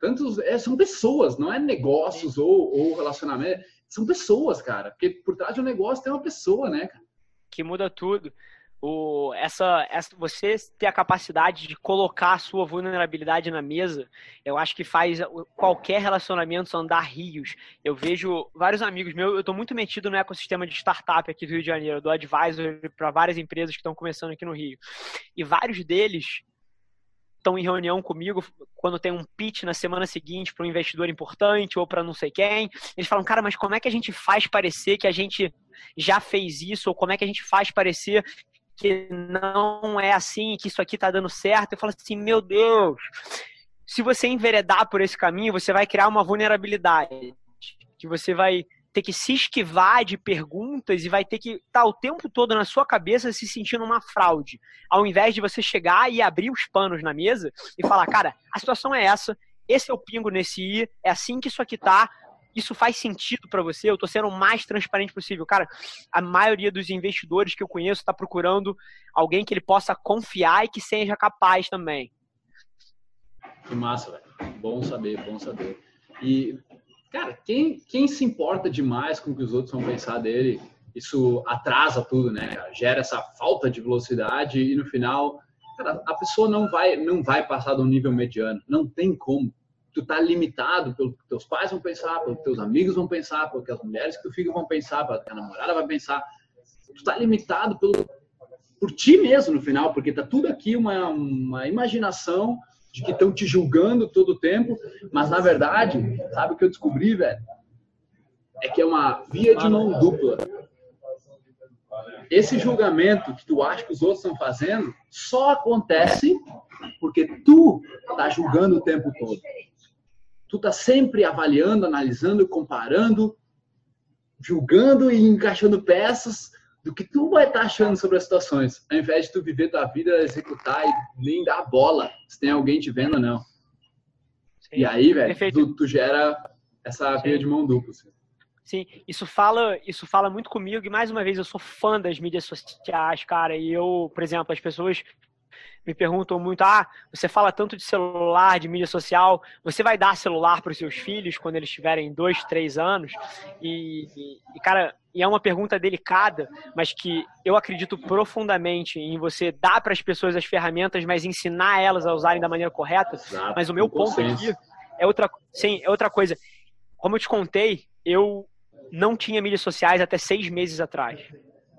Tantos, é, são pessoas, não é negócios ou, ou relacionamento. São pessoas, cara. Porque por trás de um negócio tem uma pessoa, né, cara? Que muda tudo. O, essa, essa, você ter a capacidade de colocar a sua vulnerabilidade na mesa, eu acho que faz qualquer relacionamento andar rios. Eu vejo vários amigos meus, eu estou muito metido no ecossistema de startup aqui do Rio de Janeiro, do advisor para várias empresas que estão começando aqui no Rio. E vários deles estão em reunião comigo quando tem um pitch na semana seguinte para um investidor importante ou para não sei quem. Eles falam, cara, mas como é que a gente faz parecer que a gente já fez isso? Ou como é que a gente faz parecer que não é assim, que isso aqui está dando certo? Eu falo assim, meu Deus, se você enveredar por esse caminho, você vai criar uma vulnerabilidade. Que você vai ter que se esquivar de perguntas e vai ter que estar tá o tempo todo na sua cabeça se sentindo uma fraude. Ao invés de você chegar e abrir os panos na mesa e falar, cara, a situação é essa, esse é o pingo nesse i, é assim que isso aqui tá, isso faz sentido para você, eu tô sendo o mais transparente possível. Cara, a maioria dos investidores que eu conheço está procurando alguém que ele possa confiar e que seja capaz também. Que massa, velho. Bom saber, bom saber. E cara, quem, quem se importa demais com o que os outros vão pensar dele, isso atrasa tudo, né? Gera essa falta de velocidade e no final, cara, a pessoa não vai, não vai passar do nível mediano. Não tem como. Tu tá limitado pelo que teus pais vão pensar, pelo que teus amigos vão pensar, pelo que as mulheres que tu fica vão pensar, pelo que a namorada vai pensar. Tu tá limitado pelo por ti mesmo no final, porque tá tudo aqui uma, uma imaginação de que estão te julgando todo o tempo, mas na verdade, sabe o que eu descobri, velho? É que é uma via de mão dupla. Esse julgamento que tu acha que os outros estão fazendo só acontece porque tu tá julgando o tempo todo. Tu tá sempre avaliando, analisando, comparando, julgando e encaixando peças do que tu vai estar tá achando sobre as situações, ao invés de tu viver tua vida, executar e nem dar bola se tem alguém te vendo ou não. Sim, e aí, velho, tu, tu, gera essa Sim. via de mão dupla. Assim. Sim, isso fala, isso fala muito comigo e mais uma vez eu sou fã das mídias sociais, cara. E eu, por exemplo, as pessoas me perguntam muito: ah, você fala tanto de celular, de mídia social, você vai dar celular para os seus filhos quando eles tiverem dois, três anos? E, e, cara, e é uma pergunta delicada, mas que eu acredito profundamente em você dar para as pessoas as ferramentas, mas ensinar elas a usarem da maneira correta. Exato, mas o meu ponto aqui é outra, sim, é outra coisa. Como eu te contei, eu não tinha mídias sociais até seis meses atrás.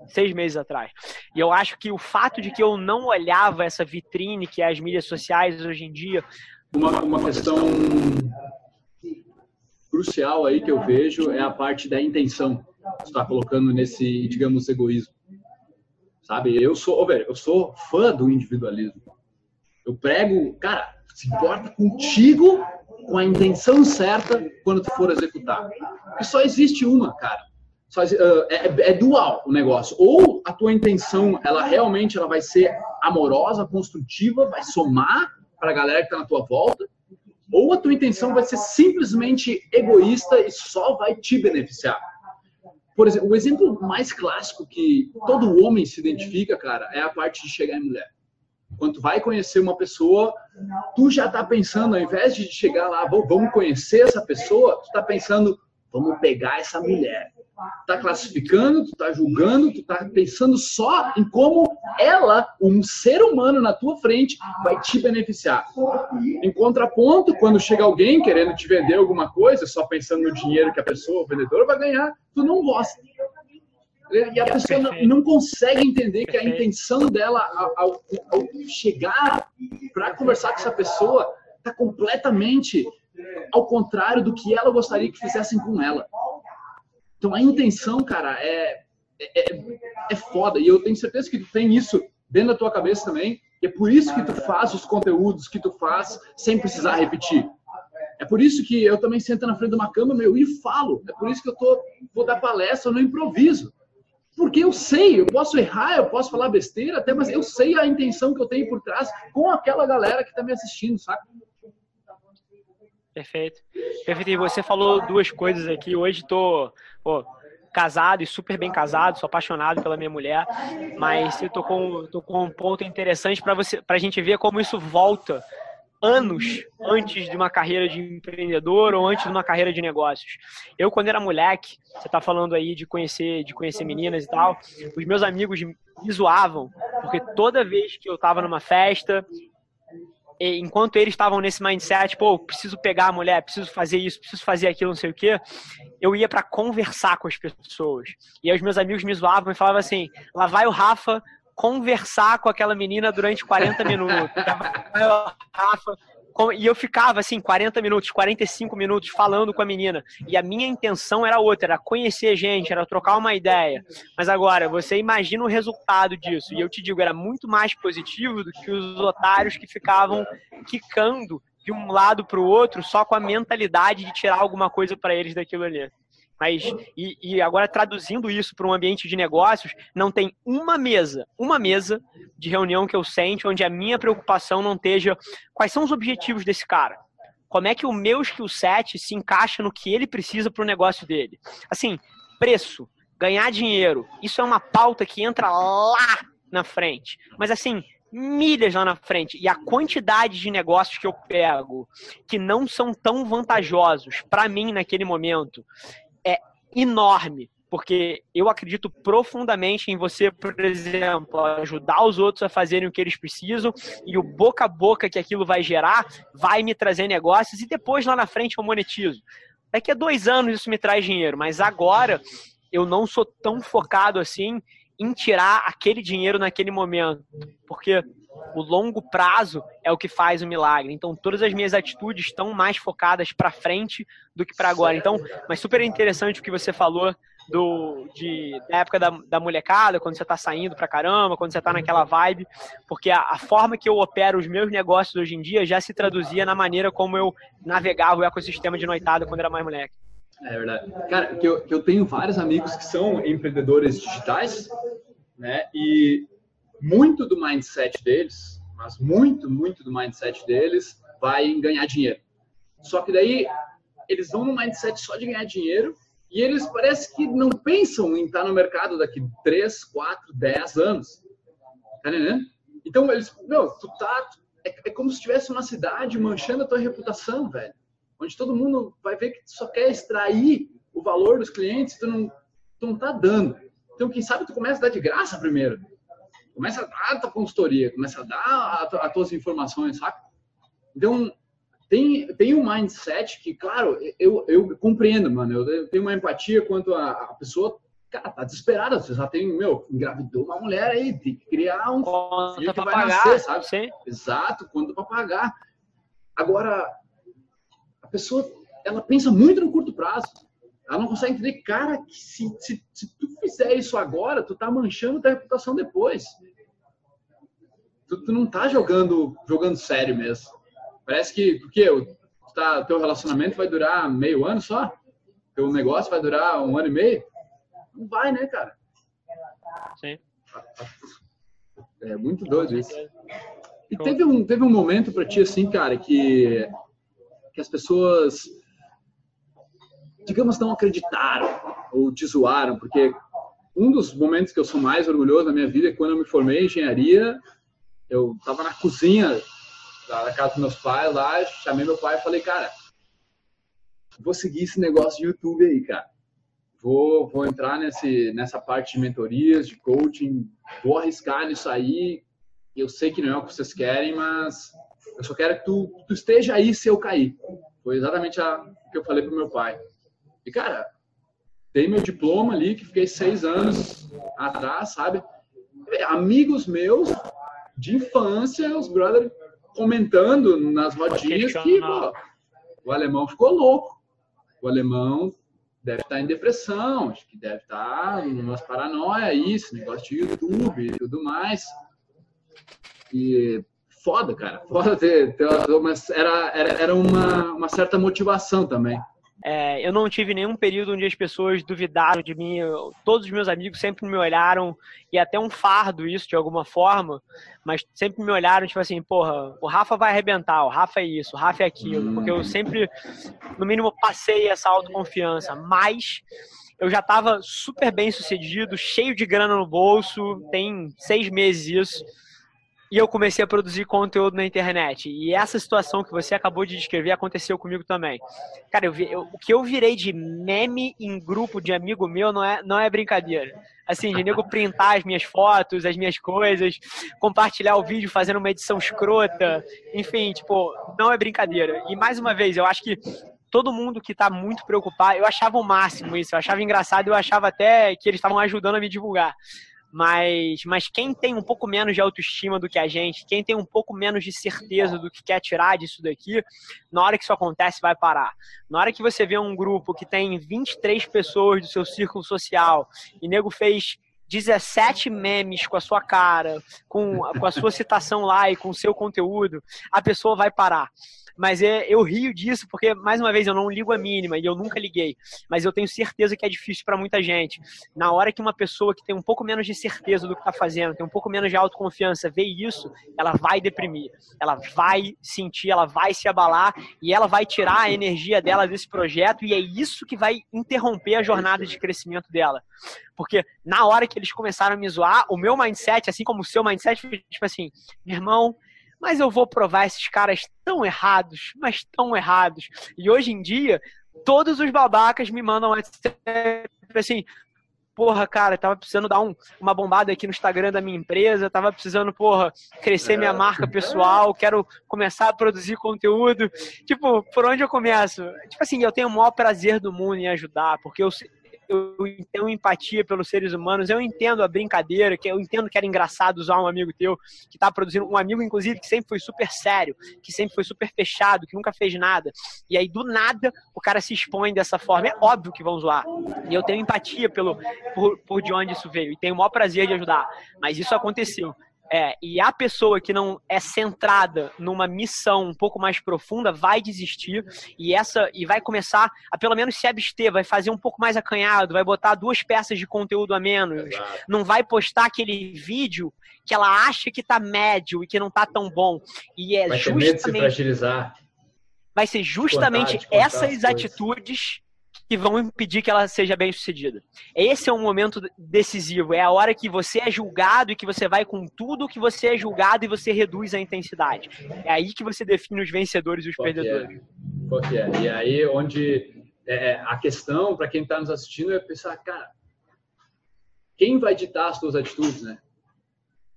Seis meses atrás. E eu acho que o fato de que eu não olhava essa vitrine que é as mídias sociais hoje em dia. Uma, uma questão crucial aí que eu vejo é a parte da intenção que está colocando nesse, digamos, egoísmo. Sabe? Eu sou, velho, eu sou fã do individualismo. Eu prego, cara, se importa contigo com a intenção certa quando tu for executar. Porque só existe uma, cara. Só, uh, é, é, dual o negócio. Ou a tua intenção, ela realmente ela vai ser amorosa, construtiva, vai somar para a galera que está na tua volta, ou a tua intenção vai ser simplesmente egoísta e só vai te beneficiar. Por exemplo, o exemplo mais clássico que todo homem se identifica, cara, é a parte de chegar em mulher. Quando tu vai conhecer uma pessoa, tu já tá pensando, ao invés de chegar lá, vamos conhecer essa pessoa, tu tá pensando, vamos pegar essa mulher. Tá classificando, tu tá julgando, tu tá pensando só em como ela, um ser humano na tua frente, vai te beneficiar. Em contraponto, quando chega alguém querendo te vender alguma coisa, só pensando no dinheiro que a pessoa, o vendedor, vai ganhar, tu não gosta. E a pessoa não, não consegue entender que a intenção dela ao, ao chegar para conversar com essa pessoa está completamente ao contrário do que ela gostaria que fizessem com ela. Então a intenção, cara, é, é, é, foda. E eu tenho certeza que tu tem isso dentro da tua cabeça também. E é por isso que tu faz os conteúdos que tu faz sem precisar repetir. É por isso que eu também sento na frente de uma câmera meu, e falo. É por isso que eu tô, vou dar palestra no improviso. Porque eu sei, eu posso errar, eu posso falar besteira, até, mas eu sei a intenção que eu tenho por trás com aquela galera que está me assistindo, saca? Perfeito. Perfeito. E você falou duas coisas aqui. Hoje tô pô, casado e super bem casado, sou apaixonado pela minha mulher, mas você tocou, tocou um ponto interessante para você, para a gente ver como isso volta anos antes de uma carreira de empreendedor ou antes de uma carreira de negócios. Eu, quando era moleque, você está falando aí de conhecer, de conhecer meninas e tal, os meus amigos me zoavam, porque toda vez que eu estava numa festa, enquanto eles estavam nesse mindset, pô, preciso pegar a mulher, preciso fazer isso, preciso fazer aquilo, não sei o quê, eu ia para conversar com as pessoas. E aí os meus amigos me zoavam e falavam assim: lá vai o Rafa conversar com aquela menina durante 40 minutos. Rafa, e eu ficava assim, 40 minutos, 45 minutos falando com a menina. E a minha intenção era outra, era conhecer gente, era trocar uma ideia. Mas agora, você imagina o resultado disso. E eu te digo, era muito mais positivo do que os otários que ficavam quicando de um lado para o outro só com a mentalidade de tirar alguma coisa para eles daquilo ali. Mas, e, e agora traduzindo isso para um ambiente de negócios, não tem uma mesa, uma mesa de reunião que eu sente onde a minha preocupação não esteja quais são os objetivos desse cara. Como é que o meu skill set se encaixa no que ele precisa para o negócio dele? Assim, preço, ganhar dinheiro, isso é uma pauta que entra lá na frente. Mas assim, milhas lá na frente. E a quantidade de negócios que eu pego que não são tão vantajosos para mim naquele momento enorme, porque eu acredito profundamente em você, por exemplo, ajudar os outros a fazerem o que eles precisam e o boca a boca que aquilo vai gerar vai me trazer negócios e depois lá na frente eu monetizo. Daqui a dois anos isso me traz dinheiro, mas agora eu não sou tão focado assim em tirar aquele dinheiro naquele momento, porque o longo prazo é o que faz o milagre. Então, todas as minhas atitudes estão mais focadas para frente do que para agora. Então, mas super interessante o que você falou do, de, da época da, da molecada, quando você está saindo pra caramba, quando você está naquela vibe, porque a, a, forma que eu opero os meus negócios hoje em dia já se traduzia na maneira como eu navegava o ecossistema de noitada quando era mais moleque. É verdade. Cara, que eu, que eu tenho vários amigos que são empreendedores digitais, né? E muito do mindset deles, mas muito, muito do mindset deles vai em ganhar dinheiro. Só que daí eles vão no mindset só de ganhar dinheiro e eles parece que não pensam em estar no mercado daqui 3, 4, 10 anos. Tá entendendo? Então eles, meu, tu tá. É, é como se estivesse uma cidade manchando a tua reputação, velho. Onde todo mundo vai ver que tu só quer extrair o valor dos clientes, tu não, tu não tá dando. Então, quem sabe tu começa a dar de graça primeiro. Começa a dar a tua consultoria, começa a dar as tuas informações, saca? Então, tem, tem um mindset que, claro, eu, eu compreendo, mano. Eu, eu tenho uma empatia quanto a, a, pessoa, cara, tá desesperada. Você já tem, meu, engravidou uma mulher aí, tem que criar um conta filho que vai pagar, nascer, sabe? Sim. Exato, quanto para pagar. Agora, pessoa, ela pensa muito no curto prazo. Ela não consegue entender, cara, que se, se, se tu fizer isso agora, tu tá manchando tua reputação depois. Tu, tu não tá jogando, jogando sério mesmo. Parece que, porque o tá, teu relacionamento vai durar meio ano só? Teu negócio vai durar um ano e meio? Não vai, né, cara? Sim. É muito doido isso. E teve um, teve um momento para ti, assim, cara, que, que as pessoas, digamos, não acreditaram ou te zoaram, porque um dos momentos que eu sou mais orgulhoso na minha vida é quando eu me formei em engenharia, eu estava na cozinha na casa dos meus pais lá, chamei meu pai e falei, cara, vou seguir esse negócio de YouTube aí, cara. Vou, vou entrar nesse, nessa parte de mentorias, de coaching, vou arriscar nisso aí. Eu sei que não é o que vocês querem, mas eu só quero que tu, tu esteja aí se eu cair. Foi exatamente o que eu falei pro meu pai. E, cara, tem meu diploma ali, que fiquei seis anos atrás, sabe? Amigos meus de infância, os brothers comentando nas rodinhas que pô, o alemão ficou louco. O alemão deve estar em depressão, acho que deve estar em umas paranoia aí, esse negócio de YouTube e tudo mais. E foda, cara. Foda ter, ter mas era, era, era uma, uma certa motivação também. É, eu não tive nenhum período onde as pessoas duvidaram de mim. Eu, todos os meus amigos sempre me olharam, e até um fardo isso de alguma forma, mas sempre me olharam, tipo assim, porra, o Rafa vai arrebentar, o Rafa é isso, o Rafa é aquilo, porque eu sempre, no mínimo, passei essa autoconfiança, mas eu já estava super bem sucedido, cheio de grana no bolso, tem seis meses isso e eu comecei a produzir conteúdo na internet. E essa situação que você acabou de descrever aconteceu comigo também. Cara, eu eu, o que eu virei de meme em grupo de amigo meu não é, não é brincadeira. Assim, de nego printar as minhas fotos, as minhas coisas, compartilhar o vídeo fazendo uma edição escrota. Enfim, tipo, não é brincadeira. E mais uma vez, eu acho que todo mundo que está muito preocupado, eu achava o máximo isso, eu achava engraçado, eu achava até que eles estavam ajudando a me divulgar. Mas, mas quem tem um pouco menos de autoestima do que a gente, quem tem um pouco menos de certeza do que quer tirar disso daqui, na hora que isso acontece, vai parar. Na hora que você vê um grupo que tem 23 pessoas do seu círculo social e nego fez 17 memes com a sua cara, com, com a sua citação lá e com o seu conteúdo, a pessoa vai parar. Mas é, eu rio disso porque, mais uma vez, eu não ligo a mínima e eu nunca liguei. Mas eu tenho certeza que é difícil para muita gente. Na hora que uma pessoa que tem um pouco menos de certeza do que está fazendo, tem um pouco menos de autoconfiança, vê isso, ela vai deprimir. Ela vai sentir, ela vai se abalar e ela vai tirar a energia dela desse projeto e é isso que vai interromper a jornada de crescimento dela. Porque na hora que eles começaram a me zoar, o meu mindset, assim como o seu mindset, foi tipo assim: meu irmão, mas eu vou provar esses caras tão errados, mas tão errados. E hoje em dia, todos os babacas me mandam assim, porra, cara, tava precisando dar um, uma bombada aqui no Instagram da minha empresa, tava precisando, porra, crescer minha marca pessoal, quero começar a produzir conteúdo. Tipo, por onde eu começo? Tipo assim, eu tenho o maior prazer do mundo em ajudar, porque eu, eu tenho empatia pelos seres humanos, eu entendo a brincadeira, que eu entendo que era engraçado usar um amigo teu que está produzindo, um amigo, inclusive, que sempre foi super sério, que sempre foi super fechado, que nunca fez nada. E aí, do nada, o cara se expõe dessa forma. É óbvio que vão zoar. E eu tenho empatia pelo, por, por de onde isso veio. E tenho o maior prazer de ajudar. Mas isso aconteceu. É, e a pessoa que não é centrada numa missão um pouco mais profunda vai desistir e essa e vai começar a pelo menos se abster, vai fazer um pouco mais acanhado, vai botar duas peças de conteúdo a menos, Exato. não vai postar aquele vídeo que ela acha que tá médio e que não tá tão bom. E é vai justamente ter medo de se fragilizar. Vai ser justamente contar, essas atitudes que vão impedir que ela seja bem sucedida. Esse é um momento decisivo, é a hora que você é julgado e que você vai com tudo que você é julgado e você reduz a intensidade. É aí que você define os vencedores e os Qual perdedores. É? É? E aí onde é, é a questão para quem está nos assistindo é pensar, cara, quem vai ditar as suas atitudes, né?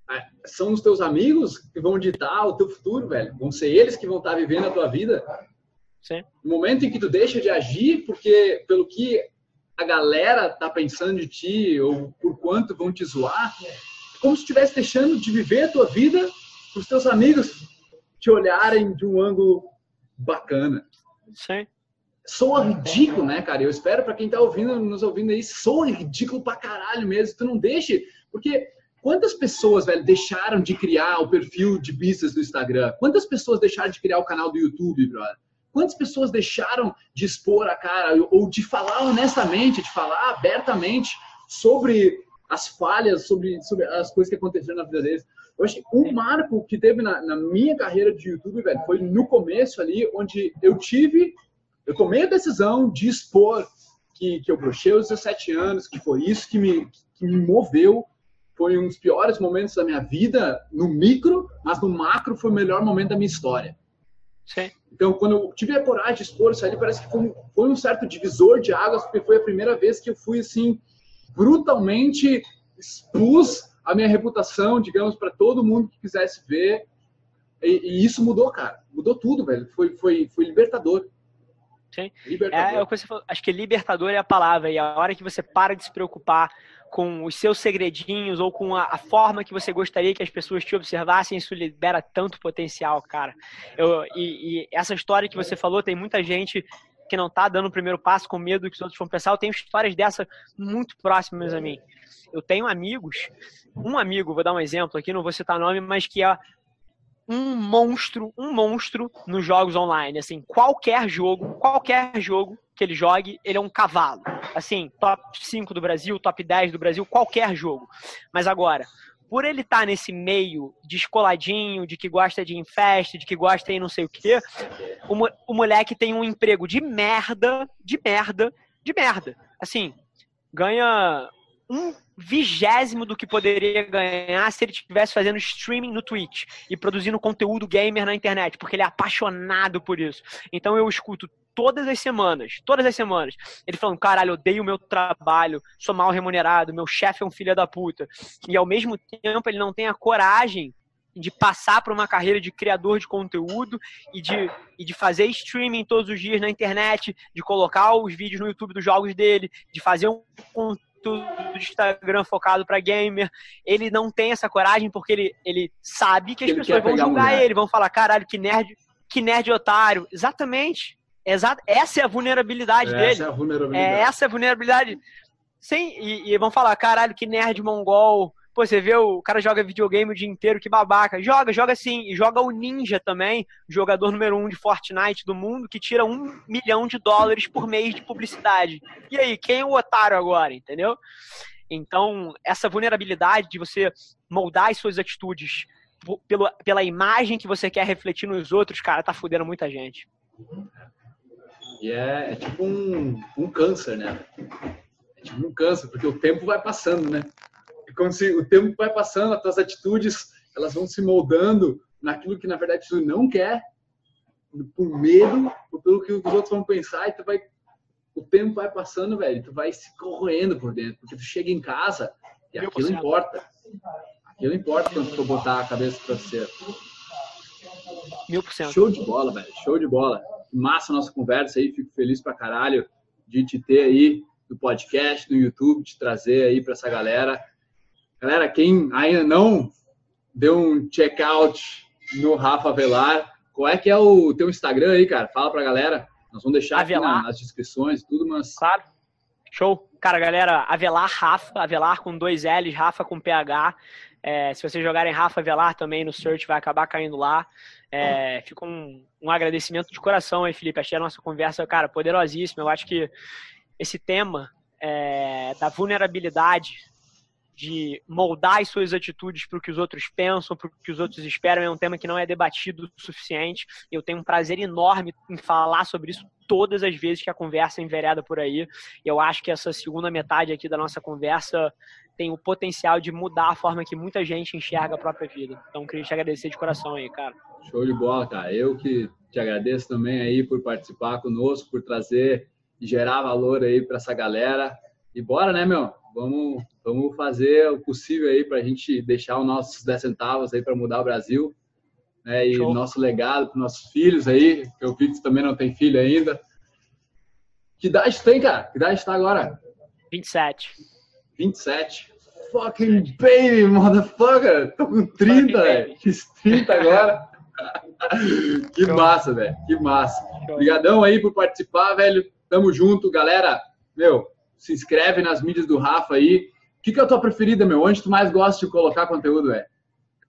Ah, são os teus amigos que vão ditar o teu futuro, velho. Vão ser eles que vão estar tá vivendo a tua vida. Sim. No momento em que tu deixa de agir, porque pelo que a galera tá pensando de ti ou por quanto vão te zoar, é como se estivesse deixando de viver a tua vida para os teus amigos te olharem de um ângulo bacana. Sim. Soa ridículo, né, cara? Eu espero para quem tá ouvindo, nos ouvindo aí, soa ridículo pra caralho mesmo. Tu não deixe, porque quantas pessoas, velho, deixaram de criar o perfil de business do Instagram? Quantas pessoas deixaram de criar o canal do YouTube, brother? Quantas pessoas deixaram de expor a cara ou de falar honestamente, de falar abertamente sobre as falhas, sobre, sobre as coisas que aconteceram na vida deles? Eu acho que o marco que teve na, na minha carreira de YouTube, velho, foi no começo ali, onde eu tive, eu tomei a decisão de expor que, que eu brochei aos 17 anos, que foi isso que me, que me moveu foi um dos piores momentos da minha vida no micro, mas no macro foi o melhor momento da minha história. Sim. Então, quando eu tive a coragem de expor isso ali, parece que foi, foi um certo divisor de águas, porque foi a primeira vez que eu fui, assim, brutalmente expus a minha reputação, digamos, para todo mundo que quisesse ver. E, e, isso mudou, cara. Mudou tudo, velho. Foi, foi, foi libertador. Sim. Libertador. É, é o que você falou. Acho que libertador é a palavra. E a hora que você para de se preocupar com os seus segredinhos ou com a, a, forma que você gostaria que as pessoas te observassem, isso libera tanto potencial, cara. Eu, e, e, essa história que você falou, tem muita gente que não tá dando o primeiro passo com medo do que os outros vão pensar. Eu tenho histórias dessa muito próximas a mim. Eu tenho amigos, um amigo, vou dar um exemplo aqui, não vou citar nome, mas que é um monstro, um monstro nos jogos online. Assim, qualquer jogo, qualquer jogo que ele jogue, ele é um cavalo. Assim, top 5 do Brasil, top 10 do Brasil, qualquer jogo. Mas agora, por ele estar tá nesse meio descoladinho, de que gosta de ir em festa, de que gosta de não sei o quê, o, o moleque tem um emprego de merda, de merda, de merda. Assim, ganha um vigésimo do que poderia ganhar se ele estivesse fazendo streaming no Twitch e produzindo conteúdo gamer na internet, porque ele é apaixonado por isso. Então eu escuto todas as semanas, todas as semanas, ele falando, caralho, odeio o meu trabalho, sou mal remunerado, meu chefe é um filho da puta. E ao mesmo tempo ele não tem a coragem de passar para uma carreira de criador de conteúdo e de, e de fazer streaming todos os dias na internet, de colocar os vídeos no YouTube dos jogos dele, de fazer um conteúdo do Instagram focado para gamer. Ele não tem essa coragem porque ele, ele sabe que as ele pessoas vão julgar ele, vão falar, caralho, que nerd, que nerd otário. Exatamente. Exato. Essa é a vulnerabilidade essa dele. Essa é a vulnerabilidade. É essa é a vulnerabilidade. Sim, e, e vão falar, caralho, que nerd mongol. Pô, você vê o cara joga videogame o dia inteiro, que babaca. Joga, joga sim. E joga o Ninja também, jogador número um de Fortnite do mundo, que tira um milhão de dólares por mês de publicidade. E aí, quem é o otário agora, entendeu? Então, essa vulnerabilidade de você moldar as suas atitudes pelo, pela imagem que você quer refletir nos outros, cara, tá fudendo muita gente. E é, é tipo um, um câncer, né? É tipo um câncer, porque o tempo vai passando, né? É como se o tempo vai passando, as tuas atitudes elas vão se moldando naquilo que na verdade tu não quer, por medo, ou pelo que os outros vão pensar, e tu vai. O tempo vai passando, velho, tu vai se corroendo por dentro, porque tu chega em casa e aquilo importa. Aquilo importa quando tu botar a cabeça para ser. Mil por cento. Show de bola, velho. Show de bola massa a nossa conversa aí, fico feliz pra caralho de te ter aí do podcast, no YouTube, de trazer aí para essa galera. Galera, quem ainda não deu um check-out no Rafa Velar, qual é que é o teu Instagram aí, cara? Fala pra galera. Nós vamos deixar Avelar. aqui na, nas descrições tudo, mas... Claro. Show. Cara, galera, Avelar Rafa, Avelar com dois L's, Rafa com PH. É, se vocês jogarem Rafa Avelar também no search, vai acabar caindo lá. É, fica um, um, agradecimento de coração aí, Felipe. Achei a nossa conversa, cara, poderosíssima. Eu acho que esse tema é, da vulnerabilidade de moldar as suas atitudes para o que os outros pensam, para o que os outros esperam, é um tema que não é debatido o suficiente. Eu tenho um prazer enorme em falar sobre isso todas as vezes que a conversa é envereda por aí. Eu acho que essa segunda metade aqui da nossa conversa tem o potencial de mudar a forma que muita gente enxerga a própria vida. Então, queria te agradecer de coração aí, cara. Show de bola, cara. Eu que te agradeço também aí por participar conosco, por trazer e gerar valor aí para essa galera. E bora, né, meu? Vamos, vamos fazer o possível aí para a gente deixar os nossos 10 centavos aí para mudar o Brasil. Né, e Show. nosso legado para nossos filhos aí, que o Vitor também não tem filho ainda. Que idade tem, cara? Que idade está agora? 27. 27. Fucking baby, motherfucker! Tô com 30, velho. Fiz 30 agora. que massa, velho. Que massa. Obrigadão aí por participar, velho. Tamo junto, galera. Meu, se inscreve nas mídias do Rafa aí. Que, que é a tua preferida, meu? Onde tu mais gosta de colocar conteúdo, velho?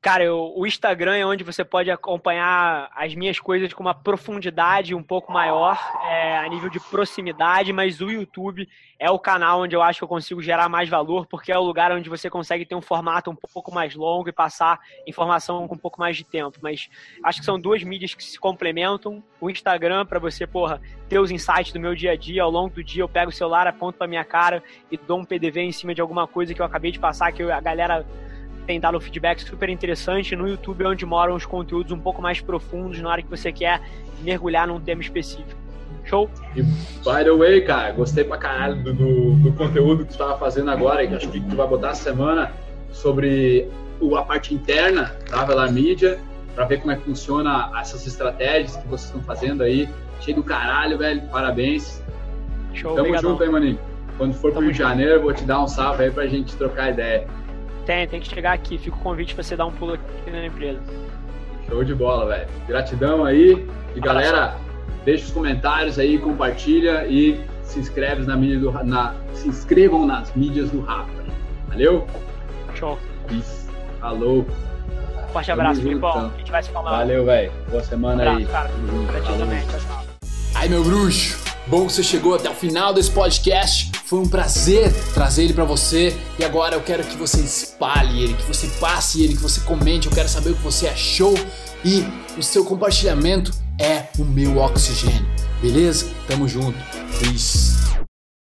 Cara, eu, o Instagram é onde você pode acompanhar as minhas coisas com uma profundidade um pouco maior, é, a nível de proximidade, mas o YouTube é o canal onde eu acho que eu consigo gerar mais valor, porque é o lugar onde você consegue ter um formato um pouco mais longo e passar informação com um pouco mais de tempo. Mas acho que são duas mídias que se complementam. O Instagram, para você, porra, ter os insights do meu dia a dia, ao longo do dia eu pego o celular, aponto pra minha cara e dou um PDV em cima de alguma coisa que eu acabei de passar, que a galera tem dado um feedback super interessante. No YouTube é onde moram os conteúdos um pouco mais profundos na hora que você quer mergulhar num tema específico. Show? E, by the way, cara, gostei pra caralho do, do, do conteúdo que tu tava fazendo agora, que acho que tu vai botar essa semana sobre a parte interna da Velar Media, pra ver como é que funciona essas estratégias que vocês estão fazendo aí. Cheio do caralho, velho. Parabéns. Show, Tamo obrigadão. junto aí, maninho. Quando for Tamo pro Rio de Janeiro, vou te dar um salve aí pra gente trocar ideia. Tem, tem que chegar aqui. Fica o convite para você dar um pulo aqui na empresa. Show de bola, velho. Gratidão aí. E galera, deixa os comentários aí, compartilha e se inscreve na mídia do na, se inscrevam nas mídias do Rafa. Valeu? Show. Isso. Falou. Forte abraço, Filipão. Então. A gente vai se falar. Valeu, velho. Boa semana um abraço, aí. Cara. Pra ti também. Tchau, tchau. Ai, meu bruxo. Bom que você chegou até o final desse podcast. Foi um prazer trazer ele para você e agora eu quero que você espalhe ele, que você passe ele, que você comente. Eu quero saber o que você achou e o seu compartilhamento é o meu oxigênio. Beleza? Tamo junto. Peace.